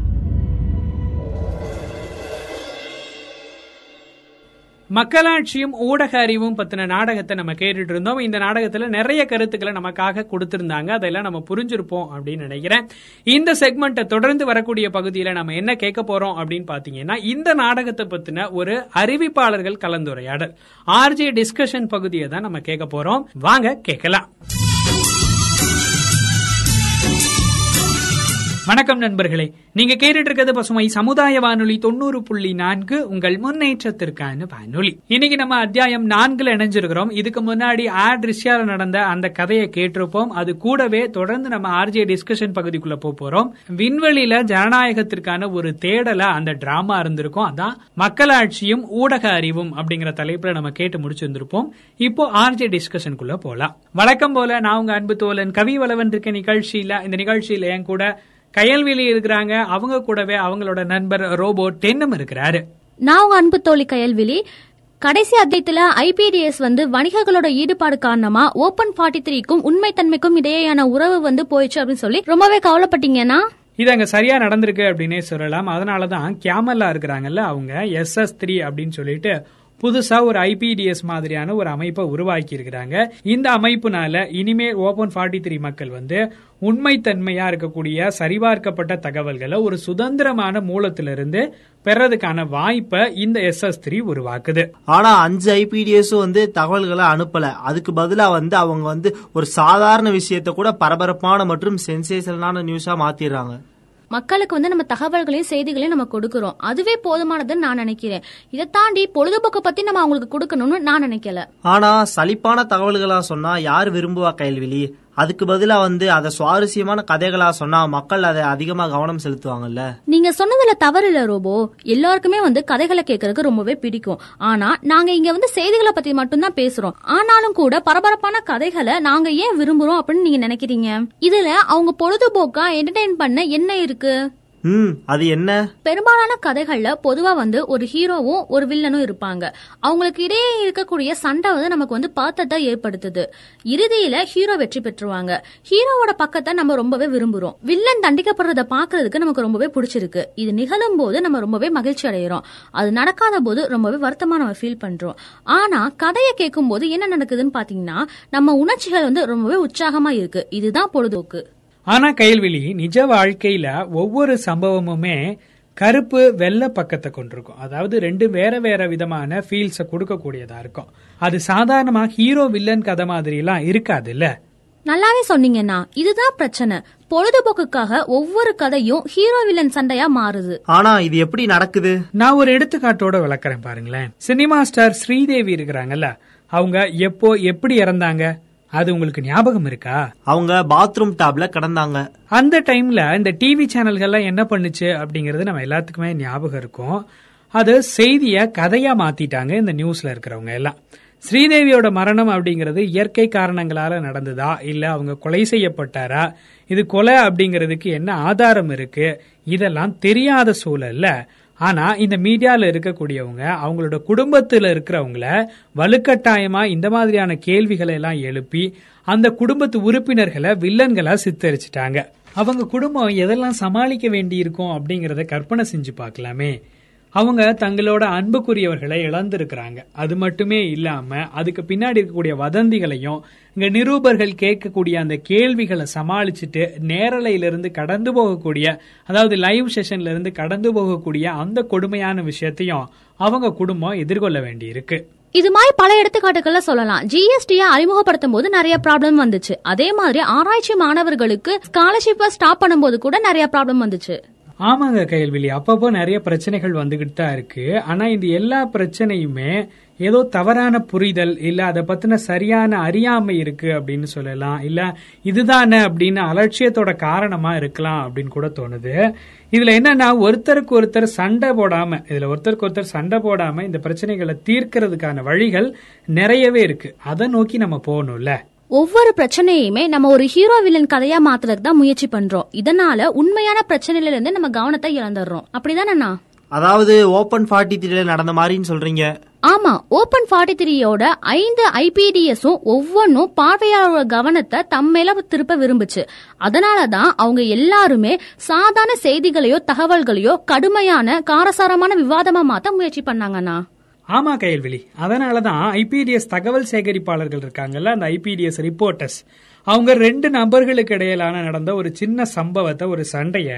மக்களாட்சியும் ஊடக அறிவும் பத்தின நாடகத்தை நம்ம கேட்டுட்டு இருந்தோம் இந்த நாடகத்துல நிறைய கருத்துக்களை நமக்காக கொடுத்திருந்தாங்க. அதெல்லாம் நம்ம புரிஞ்சிருப்போம் அப்படின்னு நினைக்கிறேன். இந்த செக்மெண்ட்டை தொடர்ந்து வரக்கூடிய பகுதியில நம்ம என்ன கேட்க போறோம் அப்படின்னு பாத்தீங்கன்னா இந்த நாடகத்தை பத்தின ஒரு அறிவிப்பாளர்கள் கலந்துரையாடல். ஆர்ஜே டிஸ்கஷன் பகுதியை தான் நம்ம கேட்க போறோம். வாங்க கேட்கலாம். வணக்கம் நண்பர்களே. நீங்க கேட்டுட்டு இருக்கிறது பசுமை சமுதாய வானொலி தொண்ணூறு புள்ளி நான்கு உங்கள் முன்னேற்றத்திற்கான வானொலி. இன்னைக்கு நம்ம அத்தியாயம் நான்குல இணைஞ்சிருக்கிறோம். இதுக்கு முன்னாடி ஆட் ரிஷியால நடந்த அந்த கதையை கேட்டிருப்போம். அது கூடவே தொடர்ந்து நம்ம ஆர்ஜே டிஸ்கஷன் பகுதிக்குள்ள போக போறோம். விண்வெளியில ஜனநாயகத்திற்கான ஒரு தேடல அந்த டிராமா இருந்திருக்கும். அதான் மக்களாட்சியும் ஊடக அறிவும் அப்படிங்கிற தலைப்புல நம்ம கேட்டு முடிச்சிருந்திருப்போம். இப்போ ஆர்ஜே டிஸ்கஷனுக்குள்ள போலாம். வழக்கம் போல நான் உங்க அன்பு தோழன் கவி வளவன் இருக்க நிகழ்ச்சியில இந்த நிகழ்ச்சியில என் கூட கயல்வெளி இருக்கிறாங்க. அவங்க கூடவே அவங்களோட நண்பர் ரோபோ டென்னும் இருக்கிறாரு. நான் உங்க அன்பு தோழி கயல்விழி கடைசி அத்தியத்துல ஐபிடிஎஸ் வந்து வணிகர்களோட ஈடுபாடு காரணமா ஓபன் ஃபார்ட்டி த்ரீக்கும் உண்மைத்தன்மைக்கும் இடையேயான உறவு வந்து போயிடுச்சு அப்படின்னு சொல்லி ரொம்பவே கவலைப்பட்டீங்கன்னா இது அங்க சரியா நடந்திருக்கு அப்படின்னே சொல்லலாம். அதனாலதான் கேமல்லா இருக்கிறாங்கல்ல அவங்க எஸ் எஸ் த்ரீ அப்படின்னு சொல்லிட்டு புதுசா ஒரு ஐபிடிஎஸ் மாதிரியான ஒரு அமைப்பை உருவாக்கி இருக்கிறாங்க இந்த அமைப்புனால இனிமேல் ஓபன் ஃபார்ட்டி த்ரீ மக்கள் வந்து உண்மைத்தன்மையா இருக்கக்கூடிய சரிபார்க்கப்பட்ட தகவல்களை ஒரு சுதந்திரமான மூலத்திலிருந்து பெறதுக்கான வாய்ப்பை இந்த எஸ் எஸ் த்ரீ உருவாக்குது. ஆனா அஞ்சு ஐபிடிஎஸும் வந்து தகவல்களை அனுப்பல. அதுக்கு பதிலா வந்து அவங்க வந்து ஒரு சாதாரண விஷயத்தை கூட பரபரப்பான மற்றும் சென்சேஷனான நியூஸா மாத்திடுறாங்க. மக்களுக்கு வந்து நம்ம தகவல்களையும் செய்திகளையும் நம்ம கொடுக்கறோம். அதுவே போதுமானதுன்னு நான் நினைக்கிறேன். இதை தாண்டி பொழுதுபோக்கு பத்தி நம்ம அவங்களுக்கு கொடுக்கணும்னு நான் நினைக்கல. ஆனா சலிப்பான தகவல்களா சொன்னா யார் விரும்புவா கைல்வெளி அதுக்கு பதிலா வந்து அதை சுவாரஸ்யமான கதைகளா சொன்னா மக்கள் அதை அதிகமா கவனம் செலுத்துவாங்கல்ல? நீங்க சொன்னதுல தவறு இல்ல ரோபோ. எல்லாருக்குமே வந்து கதைகளை கேட்கறதுக்கு ரொம்பவே பிடிக்கும். ஆனா நாங்க இங்க வந்து செய்திகளை பத்தி மட்டும்தான் பேசுறோம். ஆனாலும் கூட பரபரப்பான கதைகளை நாங்க ஏன் விரும்புறோம் அப்படின்னு நீங்க நினைக்கிறீங்க? இதுல அவங்க பொழுதுபோக்கா என்டர்டைன் பண்ண என்ன இருக்கு? ம் அது என்ன? பெரும்பாலான கதைகள்ல பொதுவா வந்து ஒரு ஹீரோவும் ஒரு வில்லனும் இருப்பாங்க. அவங்களுக்கு இடையே இருக்கக்கூடிய சண்டை வந்து நமக்கு வந்து பாத்தத்தை ஏற்படுத்துது. இறுதியில ஹீரோ வெற்றி பெற்றுவாங்க. ஹீரோவோட பக்கத்தை நம்ம ரொம்பவே விரும்புறோம். வில்லன் தண்டிக்கப்படுறத பாக்குறதுக்கு நமக்கு ரொம்பவே பிடிச்சிருக்கு. இது நிகழும் போது நம்ம ரொம்பவே மகிழ்ச்சி அடைகிறோம் அது நடக்காத போது ரொம்பவே வருத்தமா நம்ம ஃபீல் பண்றோம். ஆனா கதையை கேட்கும் போது என்ன நடக்குதுன்னு பாத்தீங்கன்னா நம்ம உணர்ச்சிகள் வந்து ரொம்பவே உற்சாகமா இருக்கு. இதுதான் பொழுதுபோக்கு. ஆனா கைல்வெளி நிஜ வாழ்க்கையில ஒவ்வொரு சம்பவமுமே கருப்பு வெள்ளை பக்கத்தை கொண்டிருக்கும். அதாவது ரெண்டு வேற வேற விதமான ஃபீல்ஸ கொடுக்கக்கூடியதா இருக்கும். அது சாதாரணமா ஹீரோ வில்லன் கதை மாதிரி எல்லாம் இருக்காது இல்ல நல்லாவே சொன்னீங்கன்னா இதுதான் பிரச்சனை. பொழுதுபோக்குக்காக ஒவ்வொரு கதையும் ஹீரோ வில்லன் சண்டையா மாறுது. ஆனா இது எப்படி நடக்குது? நான் ஒரு எடுத்துக்காட்டோட விளக்குறேன் பாருங்களேன். சினிமா ஸ்டார் ஸ்ரீதேவி இருக்கிறாங்கல்ல. அவங்க எப்போ எப்படி இறந்தாங்க? அது உங்களுக்கு ஞாபகம் இருக்கா? அவங்க பாத்ரூம் டாப்ல கிடந்தாங்க. அந்த டைம்ல இந்த டிவி சேனல்கள்லாம் என்ன பண்ணுச்சு அப்படிங்கறது நம்ம எல்லாத்துக்குமே ஞாபகம் இருக்கும். அது செய்திய கதையா மாத்திட்டாங்க இந்த நியூஸ்ல இருக்கிறவங்க எல்லாம். ஸ்ரீதேவியோட மரணம் அப்படிங்கிறது இயற்கை காரணங்களால நடந்ததா? இல்ல அவங்க கொலை செய்யப்பட்டாரா? இது கொலை அப்படிங்கிறதுக்கு என்ன ஆதாரம் இருக்கு? இதெல்லாம் தெரியாத சூழல்ல ஆனா இந்த மீடியால இருக்கக்கூடியவங்க அவங்களோட குடும்பத்துல இருக்கிறவங்கள வலுக்கட்டாயமா இந்த மாதிரியான கேள்விகளை எல்லாம் எழுப்பி அந்த குடும்பத்து உறுப்பினர்களை வில்லன்களா சித்தரிச்சிட்டாங்க. அவங்க குடும்பம் எதெல்லாம் சமாளிக்க வேண்டி இருக்கும் அப்படிங்கறத கற்பனை செஞ்சு பார்க்கலாமே. அவங்க தங்களோட அன்புக்குரியவர்களை இழந்திருக்கிறாங்க. அது மட்டுமே இல்லாம அதுக்கு பின்னாடி இருக்கக்கூடிய வதந்திகளையும் இங்க நிரூபர்கள் கேட்கக்கூடிய அந்த கேள்விகளை சமாளிச்சுட்டு நேரலையிலிருந்து கடந்து போகக்கூடிய அதாவது லைவ் செஷன்ல இருந்து கடந்து போகக்கூடிய அந்த கொடுமையான விஷயத்தையும் அவங்க குடும்பம் எதிர்கொள்ள வேண்டியிருக்கு. இது மாதிரி பல எடுத்துக்காட்டுகள்ல சொல்லலாம். ஜிஎஸ்டியை அறிமுகப்படுத்தும் போது நிறைய ப்ராப்ளம் வந்துச்சு. அதே மாதிரி ஆராய்ச்சி மாணவர்களுக்கு ஸ்காலர்ஷிப்பை ஸ்டாப் பண்ணும்போது கூட நிறைய ப்ராப்ளம் வந்துச்சு. ஆமாங்க கைல்விழி அப்பப்போ நிறைய பிரச்சனைகள் வந்துகிட்டு தான் இருக்கு. ஆனா இந்த எல்லா பிரச்சனையுமே ஏதோ தவறான புரிதல் இல்ல அதை பத்தின சரியான அறியாமை இருக்கு அப்படின்னு சொல்லலாம் இல்ல இதுதானே அப்படின்னு அலட்சியத்தோட காரணமா இருக்கலாம் அப்படின்னு கூட தோணுது. இதுல என்னன்னா ஒருத்தருக்கு ஒருத்தர் சண்டை போடாம இதுல ஒருத்தருக்கு ஒருத்தர் சண்டை போடாம இந்த பிரச்சனைகளை தீர்க்கிறதுக்கான வழிகள் நிறையவே இருக்கு. அதை நோக்கி நம்ம போகணும்ல. ஒவ்வொரு பிரச்சனையுமே நம்ம ஒரு ஹீரோ வில்லன் கதையா மாத்துறதுக்கு தான் முயற்சி பண்றோம். இதனால உண்மையான பிரச்சனையில இருந்து நம்ம கவனத்தை இழந்துடுறோம். அப்படிதானண்ணா அதாவது ஓபன் ஃபார்ட்டி த்ரீல நடந்த மாதிரின்னு சொல்றீங்க. ஆமா ஓபன் ஃபார்ட்டி த்ரீயோட ஐந்து ஐபிடிஎஸும் ஒவ்வொன்றும் பார்வையாளரோட கவனத்தை தம்மேல திருப்ப விரும்புச்சு. அதனாலதான் அவங்க எல்லாருமே சாதாரண செய்திகளையோ தகவல்களையோ கடுமையான காரசாரமான விவாதமா மாத்த முயற்சி பண்ணாங்கண்ணா ஆமா கையல்வெளி அதனாலதான் ஐபிடிஎஸ் தகவல் சேகரிப்பாளர்கள் இருக்காங்கல்ல அந்த ஐபிடிஎஸ் ரிப்போர்ட்டர்ஸ் அவங்க ரெண்டு நபர்களுக்கு இடையிலான நடந்த ஒரு சின்ன சம்பவத்தை ஒரு சண்டைய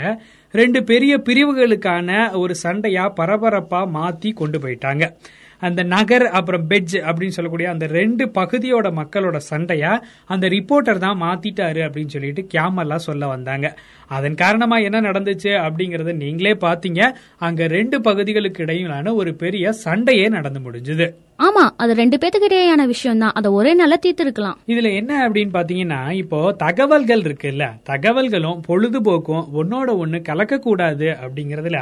ரெண்டு பெரிய பிரிவுகளுக்கான ஒரு சண்டையா பரபரப்பா மாத்தி கொண்டு போயிட்டாங்க. அந்த நகர் அப்புறம் பெட்ஜ் அப்படின்னு சொல்லக்கூடிய அந்த ரெண்டு பகுதியோட மக்களோட சண்டையா அந்த ரிப்போர்ட்டர் தான் மாத்திட்டாரு அப்படின்னு சொல்லிட்டு கேமலா சொல்ல வந்தாங்க. அதன் காரணமா என்ன நடந்துச்சு அப்படிங்கறத நீங்களே பாத்தீங்க. அங்க ரெண்டு பகுதிகளுக்கு இடையிலான ஒரு பெரிய சண்டையே நடந்து முடிஞ்சது. ஆமா அது ரெண்டு பேத்துக்கு இடையேயான விஷயம் தான் அதை ஒரே நாள்ல தீர்த்திருக்கலாம். இதுல என்ன அப்படின்னு பாத்தீங்கன்னா இப்போ தகவல்கள் இருக்குல்ல. தகவல்களும் பொழுதுபோக்கும் ஒன்னோட ஒண்ணு கலக்க கூடாது அப்படிங்கறதுல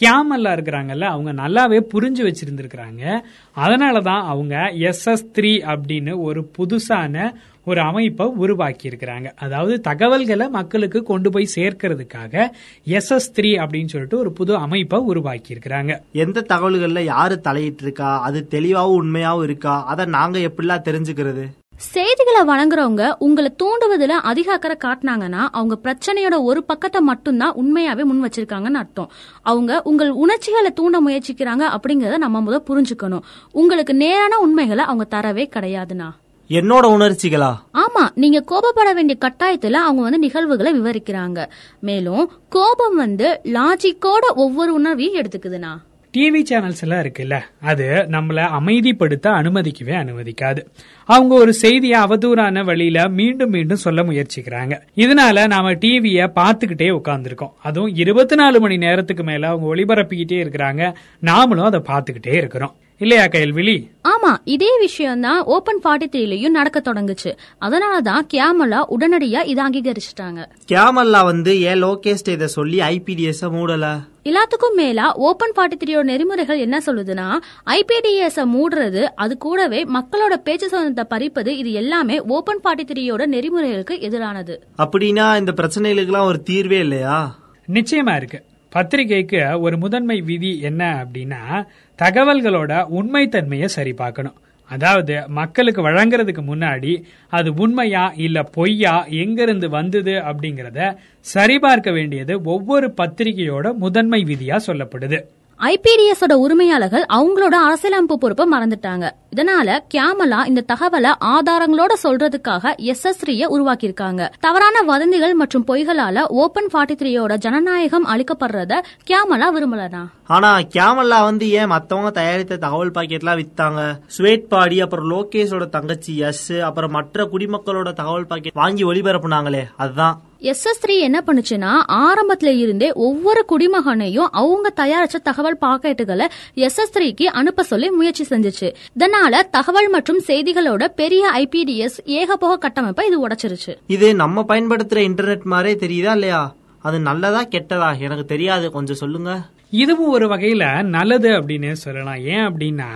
கியாமல்லா இருக்கிறாங்கல்ல அவங்க நல்லாவே புரிஞ்சு வச்சிருந்திருக்கிறாங்க. அதனாலதான் அவங்க எஸ்எஸ் த்ரீ அப்படின்னு ஒரு புதுசான ஒரு அமைப்பை உருவாக்கி இருக்கிறாங்க அதாவது தகவல்களை மக்களுக்கு கொண்டு போய் சேர்க்கறதுக்காக எஸ்எஸ் த்ரீ அப்படின்னு சொல்லிட்டு ஒரு புது அமைப்பை உருவாக்கி இருக்கிறாங்க எந்த தகவல்கள்ல யாரு தலையிட்டு இருக்கா அது தெளிவாகவும் உண்மையாகவும் இருக்கா? அதை நாங்க எப்படிலாம் தெரிஞ்சுக்கிறது? செய்திகளை வழங்குறவங்க உங்களை தூண்டுவதுல அதிக அக்கறை காட்டினாங்கன்னா அவங்க பிரச்சனையோட ஒரு பக்கத்தை மட்டும்தான் உண்மையாவே முன் வச்சிருக்காங்கன்னு அர்த்தம். அவங்க உங்கள் உணர்ச்சிகளை தூண்ட முயற்சிக்கிறாங்க அப்படிங்கறத நம்ம முத புரிஞ்சுக்கணும். உங்களுக்கு நேரான உண்மைகளை அவங்க தரவே கிடையாதுண்ணா. என்னோட உணர்ச்சிகளா? ஆமா நீங்க கோபப்பட வேண்டிய கட்டாயத்துல அவங்க வந்து நிகழ்வுகளை விவரிக்கிறாங்க. மேலும் கோபம் வந்து லாஜிக்கோட ஒவ்வொரு உணர்வையும் எடுத்துக்குதுண்ணா. டிவி சேனல்ஸ் எல்லாம் இருக்குல்ல அது நம்மள அமைதிப்படுத்த அனுமதிக்கவே அனுமதிக்காது. அவங்க ஒரு செய்தியை அவதூறான வழியில மீண்டும் மீண்டும் சொல்ல முயற்சிக்கிறாங்க. இதனால நாம டிவிய பாத்துக்கிட்டே உட்காந்துருக்கோம் அதுவும் இருபத்தி நாலு மணி நேரத்துக்கு மேல அவங்க ஒளிபரப்பிக்கிட்டே இருக்கிறாங்க. நாமளும் அதை பாத்துக்கிட்டே இருக்கிறோம். இல்லையா கையல்விழி ஆமா இதே விஷயம் தான் ஓபன் ஃபார்ட்டி த்ரீலயும் நடக்க தொடங்குச்சு. அதனாலதான் கேமலா உடனடியா இதை அங்கீகரிச்சிட்டாங்க. கேமல்லா வந்து ஏன் லோகேஸ்ட் இதை சொல்லி ஐபிடிஎஸ் மூடல? எல்லாத்துக்கும் மேலா ஓபன் ஃபார்ட்டி த்ரீயோட நெறிமுறைகள் என்ன சொல்லுதுன்னா ஐபிடிஎஸ் மூடுறது அது கூடவே மக்களோட பேச்சு சுதந்திரத்தை பறிப்பது இது எல்லாமே ஓபன் ஃபார்ட்டி த்ரீயோட நெறிமுறைகளுக்கு எதிரானது. அப்படின்னா இந்த பிரச்சனைகளுக்கெல்லாம் ஒரு தீர்வே இல்லையா? நிச்சயமா இருக்கு. பத்திரிகைக்கு ஒரு முதன்மை விதி என்ன அப்படின்னா தகவல்களோட உண்மைத்தன்மையை சரி பார்க்கணும் அதாவது மக்களுக்கு வழங்குறதுக்கு முன்னாடி அது உண்மையா இல்ல பொய்யா எங்கிருந்து வந்தது அப்படிங்கறத சரிபார்க்க வேண்டியது ஒவ்வொரு பத்திரிகையோட முதன்மை விதியா சொல்லப்படுது. ஐபிடிஎஸோட உரிமையாளர்கள் அவங்களோட அரசியலமைப்பு பொறுப்பை மறந்துட்டாங்க. இதனால கேமலா இந்த தகவலை ஆதாரங்களோட சொல்றதுக்காக எஸ்எஸ்ரியை உருவாக்கியிருக்காங்க. தவறான வதந்திகள் மற்றும் பொய்களால ஓபன் ஃபார்ட்டி த்ரீயோட ஜனநாயகம் அளிக்கப்படுறத கேமலா விரும்பலனா ஆனா கேமலா வந்து ஏன் மத்தவங்க தயாரித்த தகவல் பாக்கெட்லாம் வித்தாங்க? ஸ்வேட் பாடி அப்புறம் லோகேஷோட தங்கச்சி எஸ் அப்புறம் மற்ற குடிமக்களோட தகவல் பாக்கெட் வாங்கி ஒளிபரப்புனாங்களே அதுதான். எஸ்எஸ் த்ரீ என்ன பண்ணுச்சுன்னா ஆரம்பத்துல இருந்தே ஒவ்வொரு குடிமகனையும் அவங்க தயாரிச்ச தகவல் பாக்கெட்டுகளை எஸ்எஸ் த்ரீக்கு அனுப்ப சொல்லி முயற்சி செஞ்சுச்சு. இதனால தகவல் மற்றும் செய்திகளோட பெரிய ஐபிடிஎஸ் ஏகபோக கட்டமைப்பை இது உடைச்சிருச்சு. இது நம்ம பயன்படுத்துற இன்டர்நெட் மாதிரியே தெரியுதா இல்லையா? அது நல்லதா கெட்டதா? எனக்கு தெரியாது. கொஞ்சம் சொல்லுங்க. இதுவும் ஒரு வகையில நல்லது அப்படின்னு சொல்லலாம். ஏன் அப்படின்னா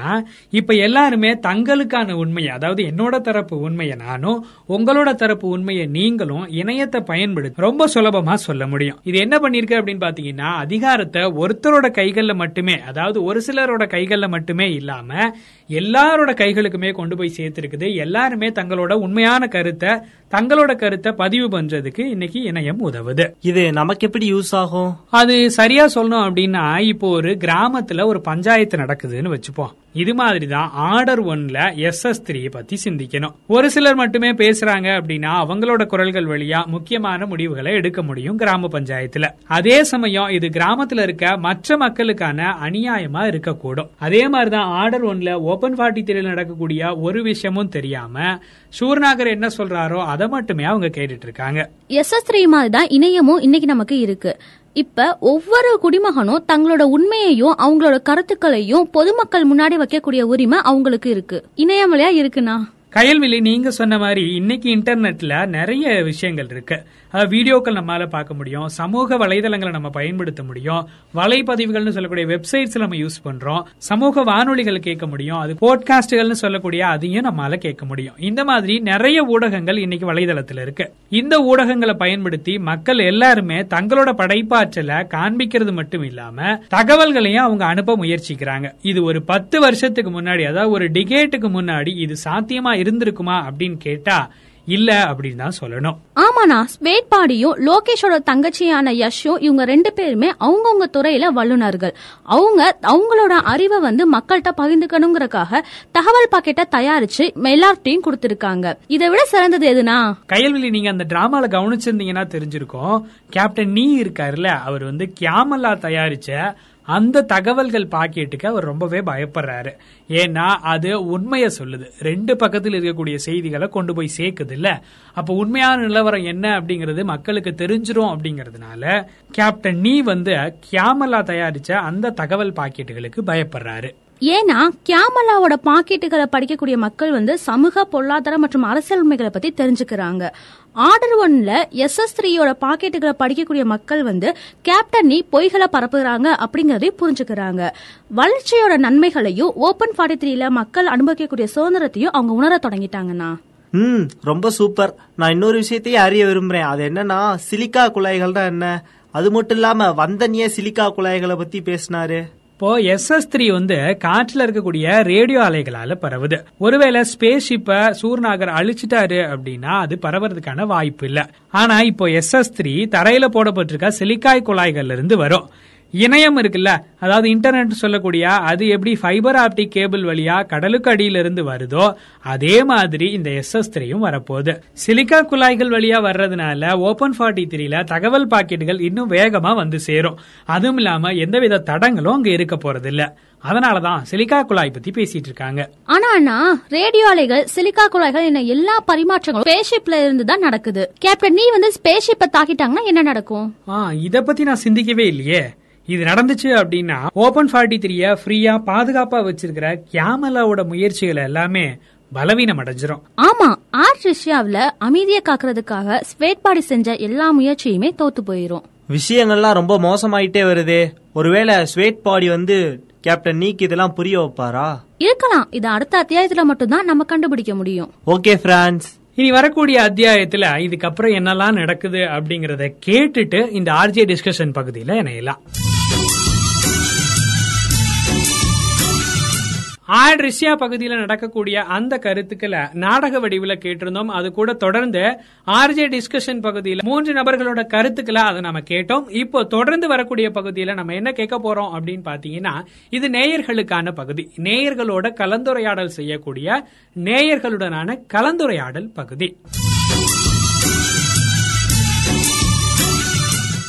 இப்ப எல்லாருமே தங்களுக்கான உண்மையை அதாவது என்னோட தரப்பு உண்மையை நானும் உங்களோட தரப்பு உண்மையை நீங்களும் இணையத்தை பயன்படுத்தி ரொம்ப சுலபமா சொல்ல முடியும். இது என்ன பண்ணிருக்கு அப்படின்னு பாத்தீங்கன்னா அதிகாரத்தை ஒருத்தரோட கைகள்ல மட்டுமே அதாவது ஒரு சிலரோட கைகள்ல மட்டுமே இல்லாம எல்லாரோட கைகளுக்குமே கொண்டு போய் சேர்த்திருக்குது. எல்லாருமே தங்களோட உண்மையான கருத்தை தங்களோட கருத்தை பதிவு பண்றதுக்கு இன்னைக்கு இணையம் உதவுது. இது நமக்கு எப்படி யூஸ் ஆகும்? அது சரியா சொல்லணும் அப்படின்னா இப்போ ஒரு கிராமத்துல ஒரு பஞ்சாயத்து நடக்குதுன்னு வச்சுப்போம். இது மாதிரி தான் ஆர்டர் ஒன்ல எஸ் எஸ் த்ரீ பத்தி சிந்திக்கணும். ஒரு சிலர் மட்டுமே பேசுறாங்க அப்படின்னா அவங்களோட குரல்கள் வழியா முக்கியமான முடிவுகளை எடுக்க முடியும் கிராம பஞ்சாயத்துல. அதே சமயம் இது கிராமத்துல இருக்க மற்ற மக்களுக்கான அநியாயமா இருக்கக்கூடும். அதே மாதிரிதான் ஆர்டர் ஒன்ல ஓபன் ஃபார்ட்டி த்ரீல நடக்கக்கூடிய ஒரு விஷயமும் தெரியாம சூர்நாகர் என்ன சொல்றாரோ அதை மட்டுமே அவங்க கேட்டுட்டு இருக்காங்க. எஸ்எஸ் த்ரீ மாதிரி தான் இணையமும் இன்னைக்கு நமக்கு இருக்கு. இப்ப ஒவ்வொரு குடிமகனும் தங்களோட உண்மையையும் அவங்களோட கருத்துக்களையும் பொதுமக்கள் முன்னாடி வைக்கக்கூடிய உரிமை அவங்களுக்கு இருக்கு. இணையம் வழியா இருக்குண்ணா. கயல்விழி நீங்க சொன்ன மாதிரி இன்னைக்கு இன்டர்நெட்ல நிறைய விஷயங்கள் இருக்கு. வீடியோக்கள் நம்மளால் பார்க்க முடியும் சமூக வலைதளங்களை நம்ம பயன்படுத்த முடியும் வலைப்பதிவுகள்னு சொல்லக்கூடிய வெப்சைட்ஸ் நம்ம யூஸ் பண்றோம் சமூக வானொலிகள் கேட்க முடியும் அது போட்காஸ்டுகள்னு சொல்லக்கூடிய அதையும் நம்மளால கேட்க முடியும். இந்த மாதிரி நிறைய ஊடகங்கள் இன்னைக்கு வலைதளத்தில் இருக்கு. இந்த ஊடகங்களை பயன்படுத்தி மக்கள் எல்லாருமே தங்களோட படைப்பாற்றலை காண்பிக்கிறது மட்டும் இல்லாம தகவல்களையும் அவங்க அனுப்ப முயற்சிக்கிறாங்க. இது ஒரு பத்து வருஷத்துக்கு முன்னாடி அதாவது ஒரு டிகேட்டுக்கு முன்னாடி இது சாத்தியமா இருந்திருக்குமா அப்படின்னு கேட்டா இல்ல அப்படின்னு தான் சொல்லணும். ஆமாண்ணா ஸ்வேட் பாடியும் லோகேஷோட தங்கச்சியான யஷும் இவங்க ரெண்டு பேருமே அவங்கவுங்க துறையில வல்லுனர்கள் அவங்க அவங்களோட அறிவை வந்து மக்கள்கிட்ட பகிர்ந்துக்கணுங்கிறக்காக தகவல் பாக்கெட்டை தயாரிச்சு எல்லார்ட்டையும் கொடுத்திருக்காங்க. இதை விட சிறந்தது எதுனா? கையல்வெளி நீங்க அந்த டிராமால கவனிச்சிருந்தீங்கன்னா தெரிஞ்சிருக்கும். கேப்டன் நீ இருக்காருல்ல அவர் வந்து கியாமலா தயாரிச்ச அந்த தகவல்கள் பாக்கெட்டுக்கு அவர் ரொம்பவே பயப்படுறாரு. ஏன்னா அது உண்மையை சொல்லுது. ரெண்டு பக்கத்தில் இருக்கக்கூடிய செய்திகளை கொண்டு போய் சேர்க்குது இல்ல அப்ப உண்மையான நிலவரம் என்ன அப்படிங்கறது மக்களுக்கு தெரிஞ்சிரும் அப்படிங்கறதுனால கேப்டன் நீ வந்து கியாமலா தயாரிச்ச அந்த தகவல் பாக்கெட்டுகளுக்கு பயப்படுறாரு. ஏன்னா கேமலாவோட பாக்கெட்டுகளை படிக்கக்கூடிய மக்கள் வந்து சமூக பொருளாதார மற்றும் அரசியல் உண்மைகளை பத்தி தெரிஞ்சுக்கிறாங்க. ஆர்டர் ஒன்ல எஸ் எஸ் த்ரீயோட பாக்கெட்டுகளை படிக்கக்கூடிய மக்கள் வந்து கேப்டன் நீ பொய்களை பரப்புகிறாங்க அப்படிங்கறதையும் புரிஞ்சுக்கிறாங்க. வளர்ச்சியோட நன்மைகளையும் ஓபன் ஃபார்ட்டி த்ரீல மக்கள் அனுபவிக்கக்கூடிய சுதந்திரத்தையும் அவங்க உணர தொடங்கிட்டாங்கண்ணா. ம் ரொம்ப சூப்பர். நான் இன்னொரு விஷயத்தையும் அறிய விரும்புறேன். அது என்னன்னா சிலிக்கா குழாய்கள்னா என்ன? அது மட்டும் இல்லாம வந்தனியே சிலிக்கா குழாய்களை பத்தி பேசினாரு. இப்போ எஸ் எஸ் த்ரீ வந்து காற்றுல இருக்கக்கூடிய ரேடியோ அலைகளால பரவுது. ஒருவேளை ஸ்பேஸ் ஷிப்ப சூர்நாகர் அழிச்சிட்டாரு அப்படின்னா அது பரவறதுக்கான வாய்ப்பு இல்ல. ஆனா இப்போ எஸ் எஸ் த்ரீ தரையில போடப்பட்டிருக்க சிலிக்காய் குழாய்கள்ல இருந்து வரும். இணையம் இருக்குல்ல? அதாவது இன்டர்நெட் சொல்லக்கூடிய அது எப்படி ஃபைபர் ஆப்டிக் கேபிள் வழியா கடலுக்கு அடியில இருந்து வருதோ அதே மாதிரி இந்த எஸ் எஸ் த்ரீயும் வரப்போகுது. சிலிக்கா குழாய்கள் வழியா வர்றதுனால ஓபன் ஃபார்ட்டி த்ரீல தகவல் பாக்கெட்டுகள் இன்னும் வேகமா வந்து சேரும். அதுவும் இல்லாம எந்தவித தடங்களும் அங்க இருக்க போறது இல்ல அதனாலதான் சிலிக்கா குழாய் பத்தி பேசிட்டு இருக்காங்க. ஆனா அண்ணா ரேடியோ அலைகள் சிலிக்கா குழாய்கள் என எல்லா பரிமாற்றங்களும் ஸ்பேஸ்ஷிப்ல இருந்து தான் நடக்குது. கேப்டன் நீ வந்து ஸ்பேஸ்ஷிப்பை தாக்கிட்டாங்கன்னா என்ன நடக்கும்? ஆ இத பத்தி நான் சிந்திக்கவே இல்லையே. இது நடந்துச்சு அப்படின்னா ஓபன் ஃபார்ட்டி த்ரீய ஃப்ரீயா பாதுகாப்பா வச்சிருக்கிற கேமலாவோட முயற்சிகள் எல்லாமே பலவீனம் அடைஞ்சிரும் ஆமா ஆர்ட் ரஷ்யாவுல அமைதியை காக்குறதுக்காக ஸ்வேட் பாடி செஞ்ச எல்லா முயற்சியுமே தோத்து போயிரும். விஷயங்கள்லாம் ரொம்ப மோசமாயிட்டே வருதே. ஒருவேளை ஸ்வேட் பாடி வந்து கேப்டன் நீக்கு இதெல்லாம் புரிய வைப்பாரா? இருக்கலாம். இது அடுத்த அத்தியாயத்துல மட்டும்தான் நம்ம கண்டுபிடிக்க முடியும். ஓகே பிரான்ஸ் இனி வரக்கூடிய அத்தியாயத்துல இதுக்கப்புறம் என்னெல்லாம் நடக்குது அப்படிங்கறத கேட்டுட்டு இந்த ஆர்ஜே டிஸ்கஷன் பகுதியில இணையலாம். ஆட் ரஷ்யா பகுதியில் நடக்கக்கூடிய அந்த கருத்துக்களை நாடக வடிவில் கேட்டிருந்தோம். அது கூட தொடர்ந்து ஆர்ஜே டிஸ்கஷன் பகுதியில் மூன்று நபர்களோட கருத்துக்களை அதை நம்ம கேட்டோம். இப்போ தொடர்ந்து வரக்கூடிய பகுதியில் நம்ம என்ன கேட்க போறோம் அப்படின்னு பாத்தீங்கன்னா இது நேயர்களுக்கான பகுதி. நேயர்களோட கலந்துரையாடல் செய்யக்கூடிய நேயர்களுடனான கலந்துரையாடல் பகுதி.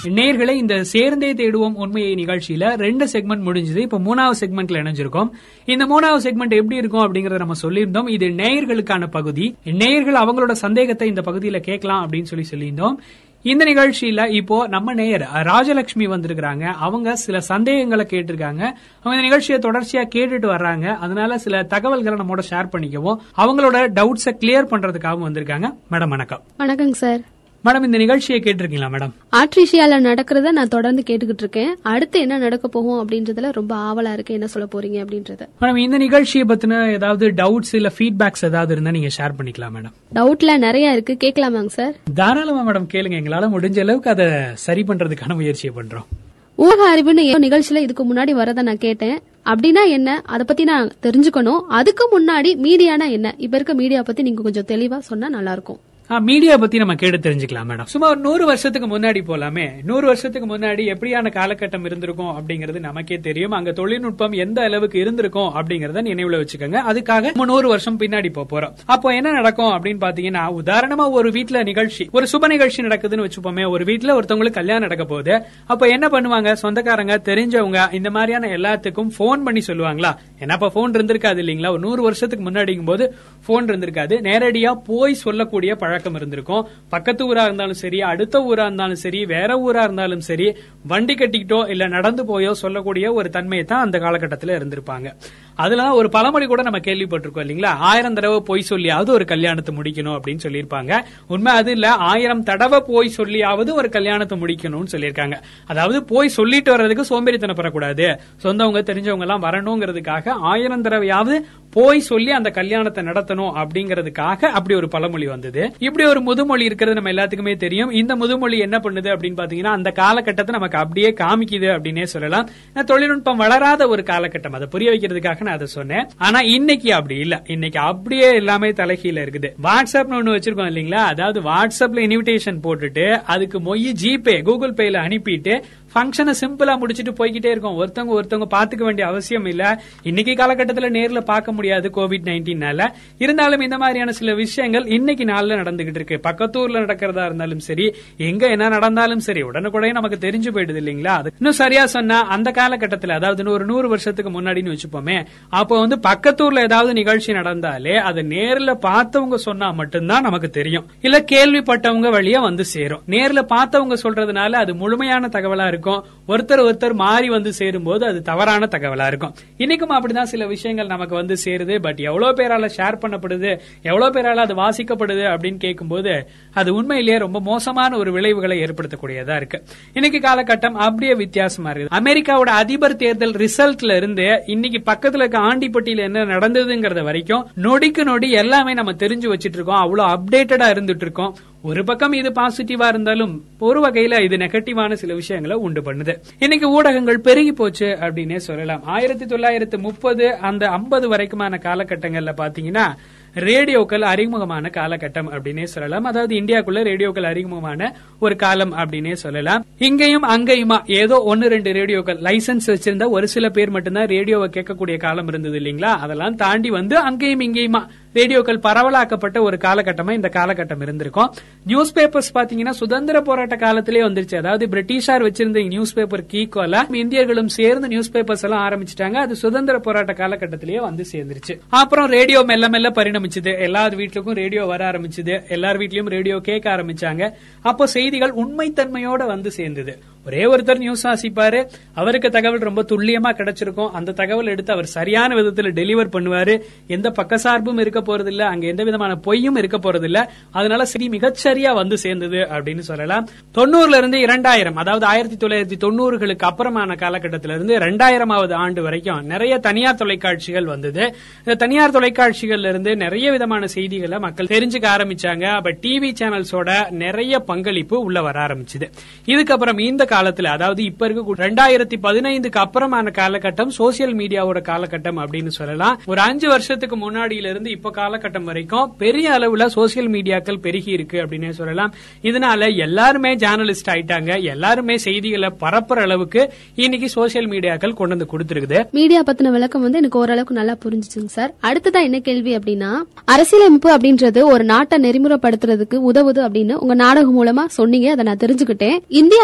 நேர்களை இந்த சேர்ந்தே தேடுவோம் உண்மையை நிகழ்ச்சியில. ரெண்டு செக்மெண்ட் முடிஞ்சது. இப்ப மூணாவது செக்மெண்ட்ல இணைஞ்சிருக்கோம். இந்த மூணாவது செக்மெண்ட் எப்படி இருக்கும் அப்படிங்கறத நம்ம சொல்லியிருந்தோம். இது நேயர்களுக்கான பகுதி. நேயர்கள் அவங்களோட சந்தேகத்தை இந்த பகுதியில கேட்கலாம் அப்படின்னு சொல்லி சொல்லியிருந்தோம். இந்த நிகழ்ச்சியில இப்போ நம்ம நேயர் ராஜலட்சுமி வந்திருக்கிறாங்க. அவங்க சில சந்தேகங்களை கேட்டிருக்காங்க. அவங்க இந்த நிகழ்ச்சியை தொடர்ச்சியா கேட்டுட்டு வர்றாங்க. அதனால சில தகவல்களை நம்மோட ஷேர் பண்ணிக்கவும் அவங்களோட டவுட்ஸை கிளியர் பண்றதுக்காகவும் வந்திருக்காங்க. மேடம் வணக்கம். வணக்கங்க சார். மேடம் இந்த நிகழ்ச்சியை கேட்டிருக்கீங்களா மேடம்? ஆர்ட்ரிஷியால நடக்கிறத நான் தொடர்ந்து கேட்டுக்கிட்டு இருக்கேன். அடுத்து என்ன நடக்க போகும் அப்படின்றதுல ரொம்ப ஆவலா இருக்கு. என்ன சொல்ல போறீங்க அப்படின்றத. மேடம் இந்த நிகழ்ச்சியை பத்தின ஏதாவது டவுட்ஸ் இல்ல ஃபீட்பேக்ஸ் ஏதாவது இருந்தா நீங்க ஷேர் பண்ணிக்கலாம் மேடம். டவுட்ல நிறைய இருக்கு. கேட்கலாமாங்க சார் தாராளமா மேடம் கேளுங்க. எங்களால முடிஞ்ச அளவுக்கு அதை சரி பண்றதுக்கான முயற்சியை பண்றோம். ஊடக அறிவுன்னு நிகழ்ச்சியில இதுக்கு முன்னாடி வரத நான் கேட்டேன். அப்படின்னா என்ன? அதை பத்தி நான் தெரிஞ்சுக்கணும். அதுக்கு முன்னாடி மீடியானா என்ன? இப்ப இருக்க மீடியா பத்தி நீங்க கொஞ்சம் தெளிவா சொன்னா நல்லா இருக்கும். மீடியா பத்தி நம்ம கேட்டு தெரிஞ்சுக்கலாம் மேடம் சுமார் நூறு வருஷத்துக்கு முன்னாடி போலாமே. நூறு வருஷத்துக்கு முன்னாடி எப்படியான காலகட்டம் இருந்திருக்கும் அப்படிங்கறது நமக்கே தெரியும். அங்க தொழில்நுட்பம் எந்த அளவுக்கு இருந்திருக்கும் அப்படிங்கறத நினைவுல வச்சுக்கோங்க. அதுக்காக நம்ம நூறு வருஷம் பின்னாடி போக போறோம். அப்போ என்ன நடக்கும் அப்படின்னு பாத்தீங்கன்னா உதாரணமா ஒரு வீட்டுல நிகழ்ச்சி. ஒரு சுப நிகழ்ச்சி நடக்குதுன்னு வச்சுப்போமே ஒரு வீட்டுல ஒருத்தவங்களுக்கு கல்யாணம் நடக்க போகுது. அப்ப என்ன பண்ணுவாங்க? சொந்தக்காரங்க தெரிஞ்சவங்க இந்த மாதிரியான எல்லாத்துக்கும் போன் பண்ணி சொல்லுவாங்களா? ஏன்னா அப்ப போன் இருந்திருக்காது இல்லீங்களா? ஒரு நூறு வருஷத்துக்கு முன்னாடிங்கும் போது போன் இருந்திருக்காது. நேரடியா போய் சொல்லக்கூடிய பழக்கம் இருந்திருக்கும். பக்கத்து ஊரா இருந்தாலும் சரி அடுத்த ஊரா இருந்தாலும் சரி வேற ஊரா இருந்தாலும் சரி வண்டி கட்டிக்கிட்டோ இல்ல நடந்து போயோ சொல்லக்கூடிய ஒரு தன்மையை தான் அந்த காலகட்டத்தில் இருந்திருப்பாங்க. அதுலதான் ஒரு பழமொழி கூட நம்ம கேள்விப்பட்டிருக்கோம் இல்லீங்களா? ஆயிரம் தடவை போய் சொல்லியாவது ஒரு கல்யாணத்தை முடிக்கணும் அப்படின்னு சொல்லியிருப்பாங்க. உண்மை அது இல்ல ஆயிரம் தடவை போய் சொல்லியாவது ஒரு கல்யாணத்தை முடிக்கணும்னு சொல்லியிருக்காங்க. அதாவது போய் சொல்லிட்டு வர்றதுக்கு சோம்பேறித்தனம் பெறக்கூடாது சொந்தவங்க தெரிஞ்சவங்க எல்லாம் வரணுங்கிறதுக்காக ஆயிரம் தடவையாவது போய் சொல்லி அந்த கல்யாணத்தை நடத்தணும் அப்படிங்கறதுக்காக அப்படி ஒரு பழமொழி வந்தது. இப்படி ஒரு முதுமொழி இருக்கிறது நம்ம எல்லாத்துக்குமே தெரியும். இந்த முதுமொழி என்ன பண்ணுது அப்படின்னு பாத்தீங்கன்னா அந்த காலகட்டத்தை நமக்கு அப்படியே காமிக்குது அப்படின்னே சொல்லலாம். தொழில்நுட்பம் வளராத ஒரு காலகட்டம். அதை புரிய வைக்கிறதுக்காக அப்படிங்கறதுக்காக நான் அதை சொன்னேன். ஆனா இன்னைக்கு அப்படி இல்ல. இன்னைக்கு அப்படியே எல்லாமே தலைகீழ இருக்குது. வாட்ஸ்அப்னு ஒண்ணு வச்சிருக்கோம் இல்லீங்களா? அதாவது வாட்ஸ்அப்ல இன்விடேஷன் போட்டுட்டு அதுக்கு மொய் ஜிபே கூகுள் பேல அனுப்பிட்டு ஃபங்க்ஷனை சிம்பிளா முடிச்சுட்டு போய்கிட்டே இருக்கும். ஒருத்தவங்க ஒருத்தவங்க பாத்துக்க வேண்டிய அவசியம் இல்ல. இன்னைக்கு காலகட்டத்துல நேர்ல பார்க்க முடியாது கோவிட் நைன்டீன்னால இருந்தாலும் இந்த மாதிரியான சில விஷயங்கள் இன்னைக்கு நாள்ல நடந்துகிட்டு இருக்கு. பக்கத்தூர்ல நடக்கிறதா இருந்தாலும் சரி எங்க என்ன நடந்தாலும் சரி உடனுக்குடனே நமக்கு தெரிஞ்சு போயிடுது இல்லைங்களா? அது இன்னும் சரியா சொன்னா அந்த காலகட்டத்துல அதாவது ஒரு நூறு வருஷத்துக்கு முன்னாடின்னு வச்சுப்போமே அப்போ வந்து பக்கத்தூர்ல ஏதாவது நிகழ்ச்சி நடந்தாலே அது நேர்ல பார்த்தவங்க சொன்னா மட்டும்தான் நமக்கு தெரியும். இல்ல கேள்விப்பட்டவங்க வழியா வந்து சேரும். நேர்ல பார்த்தவங்க சொல்றதுனால அது முழுமையான தகவலா இருக்கும். ஒருத்தர் ஒருத்தர் மாறி வந்து சேரும் போது அது தவறான தகவலா இருக்கும். இன்னைக்கும் அப்படிதான் சில விஷயங்கள் நமக்கு வந்து சேருது. பட் எவ்வளவு பேரால ஷேர் பண்ணப்படுது எவ்வளவு பேரால அது வாசிக்கப்படுது அப்படின்னு கேட்கும்போது அது உண்மையிலேயே ரொம்ப மோசமான ஒரு விளைவுகளை ஏற்படுத்தக்கூடியதா இருக்கு. இன்னைக்கு காலகட்டம் அப்படியே வித்தியாசமா இருக்கு அமெரிக்காவோட அதிபர் தேர்தல் ரிசல்ட்ல இருந்து இன்னைக்கு பக்கத்துல இருக்க ஆண்டிப்பட்டியில என்ன நடந்ததுங்கிறத வரைக்கும் நொடிக்கு நொடி எல்லாமே நம்ம தெரிஞ்சு வச்சிட்டு இருக்கோம். அவ்வளவு அப்டேட்டடா இருந்துட்டு இருக்கோம். ஒரு பக்கம் இது பாசிட்டிவா இருந்தாலும் ஒரு வகையில இது நெகட்டிவான சில விஷயங்களை உண்டு பண்ணுது. இன்னைக்கு ஊடகங்கள் பெருகி போச்சு அப்படின்னே சொல்லலாம். ஆயிரத்தி தொள்ளாயிரத்தி முப்பது அந்த ஐம்பது வரைக்குமான காலகட்டங்கள்ல பாத்தீங்கன்னா ரேடியோக்கள் அறிமுகமான காலகட்டம் அப்படின்னே சொல்லலாம். அதாவது இந்தியாக்குள்ள ரேடியோக்கள் அறிமுகமான ஒரு காலம் அப்படின்னே சொல்லலாம். இங்கேயும் அங்கேயுமா ஏதோ ஒன்னு ரெண்டு ரேடியோக்கள் லைசன்ஸ் வச்சிருந்த ஒரு சில பேர் மட்டும்தான் ரேடியோவை கேட்கக்கூடிய காலம் இருந்தது இல்லீங்களா? அதெல்லாம் தாண்டி வந்து அங்கேயும் இங்கேயுமா ரேடியோக்கள் பரவலாக்கப்பட்ட ஒரு காலகட்டமா இந்த காலகட்டம் இருந்திருக்கும். நியூஸ் பேப்பர்ஸ் பாத்தீங்கன்னா சுதந்திர போராட்ட காலத்திலே வந்துருச்சு. அதாவது பிரிட்டிஷார் வச்சிருந்த நியூஸ் பேப்பர் ஈக்குவலா இந்தியர்களும் சேர்ந்து நியூஸ் பேப்பர்ஸ் எல்லாம் ஆரம்பிச்சிட்டாங்க. அது சுதந்திர போராட்ட காலகட்டத்திலேயே வந்து சேர்ந்துருச்சு. அப்புறம் ரேடியோ மெல்ல மெல்ல ஆரம்பிச்சது. எல்லா வீட்டுக்கும் ரேடியோ வர ஆரம்பிச்சது. எல்லார் வீட்லயும் ரேடியோ கேட்க ஆரம்பிச்சாங்க. அப்போ செய்திகள் உண்மைத்தன்மையோட வந்து சேர்ந்தது. ஒரே ஒருத்தர் நியூஸ் வாசிப்பாரு. அவருக்கு தகவல் ரொம்ப துல்லியமா கிடைச்சிருக்கும். அந்த தகவல் எடுத்து அவர் சரியான விதத்துல டெலிவர் பண்ணுவாரு. எந்த பக்கசார்பும் இருக்க போறதில்ல. அங்க எந்த விதமான பொய்யும் இருக்க போறதில்ல. அதனால சரி மிகச்சரியா வந்து சேர்ந்தது அப்படின்னு சொல்லலாம். தொண்ணூறுல இருந்து இரண்டாயிரம் அதாவது ஆயிரத்தி தொள்ளாயிரத்தி தொண்ணூறுகளுக்கு அப்புறமான காலகட்டத்தில இருந்து இரண்டாயிரமாவது ஆண்டு வரைக்கும் நிறைய தனியார் தொலைக்காட்சிகள் வந்தது. இந்த தனியார் தொலைக்காட்சிகள்ல இருந்து நிறைய விதமான செய்திகளை மக்கள் தெரிஞ்சுக்க ஆரம்பிச்சாங்க. அப்ப டிவி சேனல்ஸோட நிறைய பங்களிப்பு உள்ள வர ஆரம்பிச்சது. இதுக்கப்புறம் இந்த காலத்துல அதாவது இப்ப இருக்க ரெண்டாயிரத்தி பதினைந்துக்கு அப்புறமான காலகட்டம் சோசியல் மீடியாவோட காலகட்டம் அப்படின்னு சொல்லலாம். ஒரு அஞ்சு வருஷத்துக்கு முன்னாடியில இருந்து இப்ப காலகட்டம் வரைக்கும் பெரிய அளவுல சோசியல் மீடியாக்கள் பெருகி இருக்கு அப்படின்னு சொல்லலாம். இதனால எல்லாருமே ஜேர்னலிஸ்ட் ஆயிட்டாங்க. எல்லாருமே செய்திகளை பரப்புற அளவுக்கு இன்னைக்கு சோசியல் மீடியாக்கள் கொண்டு வந்து கொடுத்துருக்குது. மீடியா பத்தின விளக்கம் வந்து எனக்கு ஓரளவுக்கு நல்லா புரிஞ்சுச்சுங்க சார். அடுத்ததா என்ன கேள்வி அப்படின்னா அரசியலமைப்பு அப்படின்றது ஒரு நாட்டை நெறிமுறைப்படுத்துறதுக்கு உதவுது அப்படின்னு உங்க நாடகம் மூலமா சொன்னீங்க அதை நான் தெரிஞ்சுக்கிட்டேன். இந்திய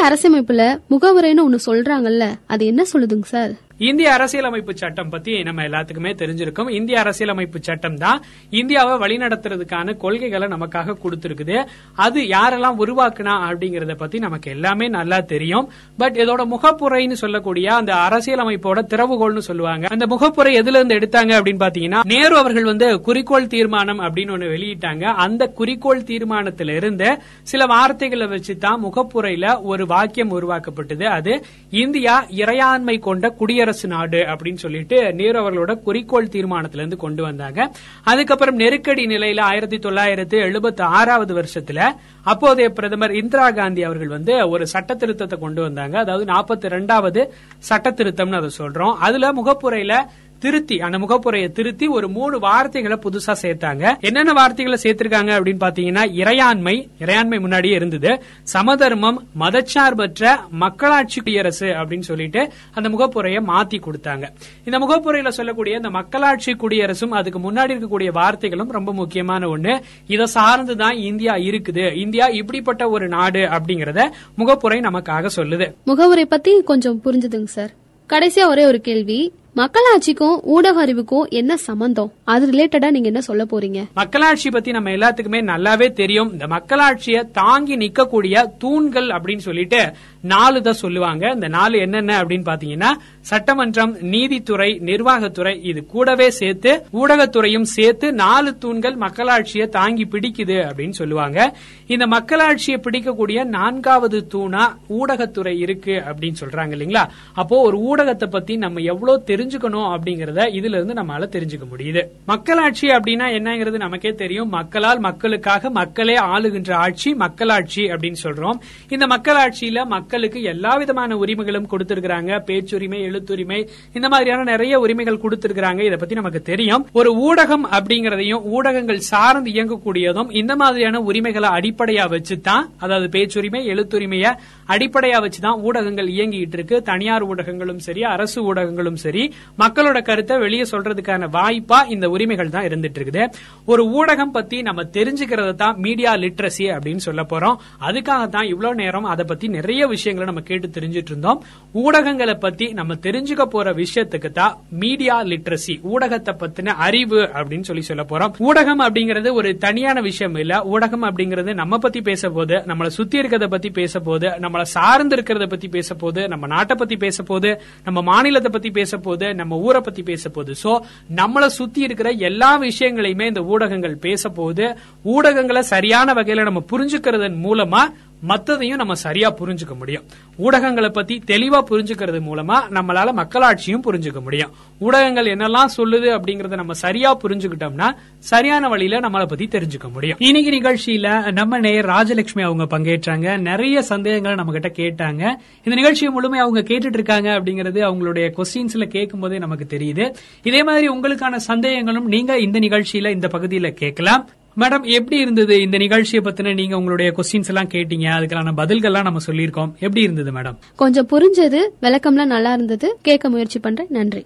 அரசியலமைப்புல முகவுரைன்னு ஒண்ணு சொல்றாங்கல்ல அது என்ன சொல்லுதுங்க சார்? இந்திய அரசியலமைப்பு சட்டம் பத்தி நம்ம எல்லாத்துக்குமே தெரிஞ்சிருக்கும். இந்திய அரசியலமைப்பு சட்டம் தான் இந்தியாவை வழிநடத்துறதுக்கான கொள்கைகளை நமக்காக கொடுத்திருக்குது. அது யாரெல்லாம் உருவாக்குனா அப்படிங்கறத பத்தி நமக்கு எல்லாமே நல்லா தெரியும். பட் இதோட முகப்புரைன்னு சொல்லக்கூடிய அந்த அரசியலமைப்போட திறவுகோள்னு சொல்லுவாங்க. அந்த முகப்புரை எதுல இருந்து எடுத்தாங்க அப்படின்னு பாத்தீங்கன்னா நேரு அவர்கள் வந்து குறிக்கோள் தீர்மானம் அப்படின்னு ஒண்ணு வெளியிட்டாங்க. அந்த குறிக்கோள் தீர்மானத்தில இருந்து சில வார்த்தைகளை வச்சு தான் முகப்புரையில ஒரு வாக்கியம் உருவாக்கப்பட்டது. அது இந்தியா இறையாண்மை கொண்ட குடியரசு குடியரசு நாடு அப்படின்னு சொல்லிட்டு நேரு அவர்களோட குறிக்கோள் தீர்மானத்துல இருந்து கொண்டு வந்தாங்க. அதுக்கப்புறம் நெருக்கடி நிலையில ஆயிரத்தி தொள்ளாயிரத்தி எழுபத்தி ஆறாவது வருஷத்துல அப்போதைய பிரதமர் இந்திரா காந்தி அவர்கள் வந்து ஒரு சட்ட திருத்தத்தை கொண்டு வந்தாங்க. அதாவது நாற்பத்தி ரெண்டாவது சட்ட திருத்தம்னு அதை சொல்றோம். அதுல முகப்புரையில திருத்தி அந்த முகப்புரையை திருத்தி ஒரு மூணு வார்த்தைகளை புதுசா சேர்த்தாங்க. என்னென்ன வார்த்தைகளை சேர்த்திருக்காங்க அப்படின்னு பாத்தீங்கன்னா இறையாண்மை இறையாண்மை முன்னாடியே இருந்தது. சமதர்மம் மதச்சார்பற்ற மக்களாட்சி குடியரசு அப்படின்னு சொல்லிட்டு அந்த முகப்புரையை மாத்தி கொடுத்தாங்க. இந்த முகப்புரையில சொல்லக்கூடிய இந்த மக்களாட்சி குடியரசும் அதுக்கு முன்னாடி இருக்கக்கூடிய வார்த்தைகளும் ரொம்ப முக்கியமான ஒண்ணு. இதை சார்ந்துதான் இந்தியா இருக்குது. இந்தியா இப்படிப்பட்ட ஒரு நாடு அப்படிங்கறத முகப்புரை நமக்காக சொல்லுது. முகவுரை பத்தி கொஞ்சம் புரிஞ்சுதுங்க சார். கடைசியா ஒரே ஒரு கேள்வி. மக்களாட்சிக்கும் ஊடக அறிவுக்கும் என்ன சம்பந்தம்? அது ரிலேட்டடா நீங்க என்ன சொல்ல போறீங்க? மக்களாட்சி பத்தி நம்ம எல்லாத்துக்குமே நல்லாவே தெரியும். இந்த மக்களாட்சியை தாங்கி நிக்கக்கூடிய தூண்கள் அப்படின்னு சொல்லிட்டு நாலு தான் சொல்லுவாங்க. இந்த நாலு என்னென்ன அப்படின்னு பாத்தீங்கன்னா சட்டமன்றம் நீதித்துறை நிர்வாகத்துறை இது கூடவே சேர்த்து ஊடகத்துறையும் சேர்த்து நாலு தூண்கள் மக்களாட்சியை தாங்கி பிடிக்குது அப்படின்னு சொல்லுவாங்க. இந்த மக்களாட்சியை பிடிக்கக்கூடிய நான்காவது தூணா ஊடகத்துறை இருக்கு அப்படின்னு சொல்றாங்க இல்லைங்களா? அப்போ ஒரு ஊடகத்தை பத்தி நம்ம எவ்வளவு தெரிஞ்சுக்கணும் அப்படிங்கறத இதுல இருந்து நம்மளால தெரிஞ்சுக்க முடியுது. மக்களாட்சி அப்படின்னா என்னங்கிறது நமக்கே தெரியும். மக்களால் மக்களுக்காக மக்களே ஆளுகின்ற ஆட்சி மக்களாட்சி அப்படின்னு சொல்றோம். இந்த மக்களாட்சியில மக்கள் மக்களுக்கு எல்லா விதமான உரிமைகளும் கொடுத்திருக்கிறாங்க. பேச்சுரிமை எழுத்துரிமை இந்த மாதிரியான நிறைய உரிமைகள் கொடுத்திருக்கிறாங்க. இதை பத்தி நமக்கு தெரியும். ஒரு ஊடகம் அப்படிங்கறதையும் ஊடகங்கள் சார்ந்து இயங்கக்கூடியதும் இந்த மாதிரியான உரிமைகளை அடிப்படையா வச்சுதான் அதாவது பேச்சுரிமை எழுத்துரிமைய அடிப்படையா வச்சுதான் ஊடகங்கள் இயங்கிட்டு இருக்கு. தனியார் ஊடகங்களும் சரி அரசு ஊடகங்களும் சரி மக்களோட கருத்தை வெளியே சொல்றதுக்கான வாய்ப்பா இந்த உரிமைகள் தான் இருந்துட்டு இருக்குது. ஒரு ஊடகம் பத்தி நம்ம தெரிஞ்சுக்கிறத தான் மீடியா லிட்ரஸி அப்படின்னு சொல்ல போறோம். அதுக்காக தான் இவ்வளவு நேரம் அதை பத்தி நிறைய விஷயங்களை நம்ம கேட்டு தெரிஞ்சிட்டு இருந்தோம் ஊடகங்களை பத்தி நம்ம தெரிஞ்சுக்க போற விஷயத்துக்கு தான் மீடியா லிட்ரஸி ஊடகத்தை பத்தின அறிவு அப்படின்னு சொல்லி சொல்ல போறோம். ஊடகம் அப்படிங்கிறது ஒரு தனியான விஷயம் இல்ல. ஊடகம் அப்படிங்கிறது நம்ம பத்தி பேச போது நம்மளை சுத்தி இருக்கிறத பத்தி பேச போது நம்மளை சார்ந்து இருக்கிறத பத்தி பேச போது நம்ம நாட்டை பத்தி பேச போது நம்ம மாநிலத்தை பத்தி பேச போது நம்ம ஊரை பத்தி பேச போது சோ நம்மளை சுத்தி இருக்கிற எல்லா விஷயங்களையுமே இந்த ஊடகங்கள் பேச போது ஊடகங்களை சரியான வகையில நம்ம புரிஞ்சுக்கிறதன் மூலமா மத்ததையும் நம்ம சரியா புரிஞ்சுக்க முடியும். ஊடகங்களை பத்தி தெளிவா புரிஞ்சுக்கிறது மூலமா நம்மளால மக்களாட்சியும் புரிஞ்சுக்க முடியும். ஊடகங்கள் என்னெல்லாம் சொல்லுது அப்படிங்கறத நம்ம சரியா புரிஞ்சுக்கிட்டோம்னா சரியான வழியில நம்மளை பத்தி தெரிஞ்சுக்க முடியும். இன்னைக்கு நிகழ்ச்சியில நம்ம நேயர் ராஜலட்சுமி அவங்க பங்கேற்றாங்க. நிறைய சந்தேகங்களை நம்ம கிட்ட கேட்டாங்க. இந்த நிகழ்ச்சியை முழுமை அவங்க கேட்டுட்டு இருக்காங்க அப்படிங்கறது அவங்களுடைய கொஸ்டின்ஸ்ல கேட்கும் போதே நமக்கு தெரியுது. இதே மாதிரி உங்களுக்கான சந்தேகங்களும் நீங்க இந்த நிகழ்ச்சியில இந்த பகுதியில கேட்கலாம். மேடம் எப்படி இருந்தது இந்த நிகழ்ச்சியை பத்தின நீங்க உங்களுடைய கொஸ்டின்ஸ் எல்லாம் கேட்டீங்க? அதுக்கான பதில்கள்லாம் நம்ம சொல்லியிருக்கோம். எப்படி இருந்தது மேடம் கொஞ்சம் புரிஞ்சது விளக்கம்லாம் நல்லா இருந்தது. கேட்க முயற்சி பண்றேன். நன்றி.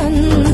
sun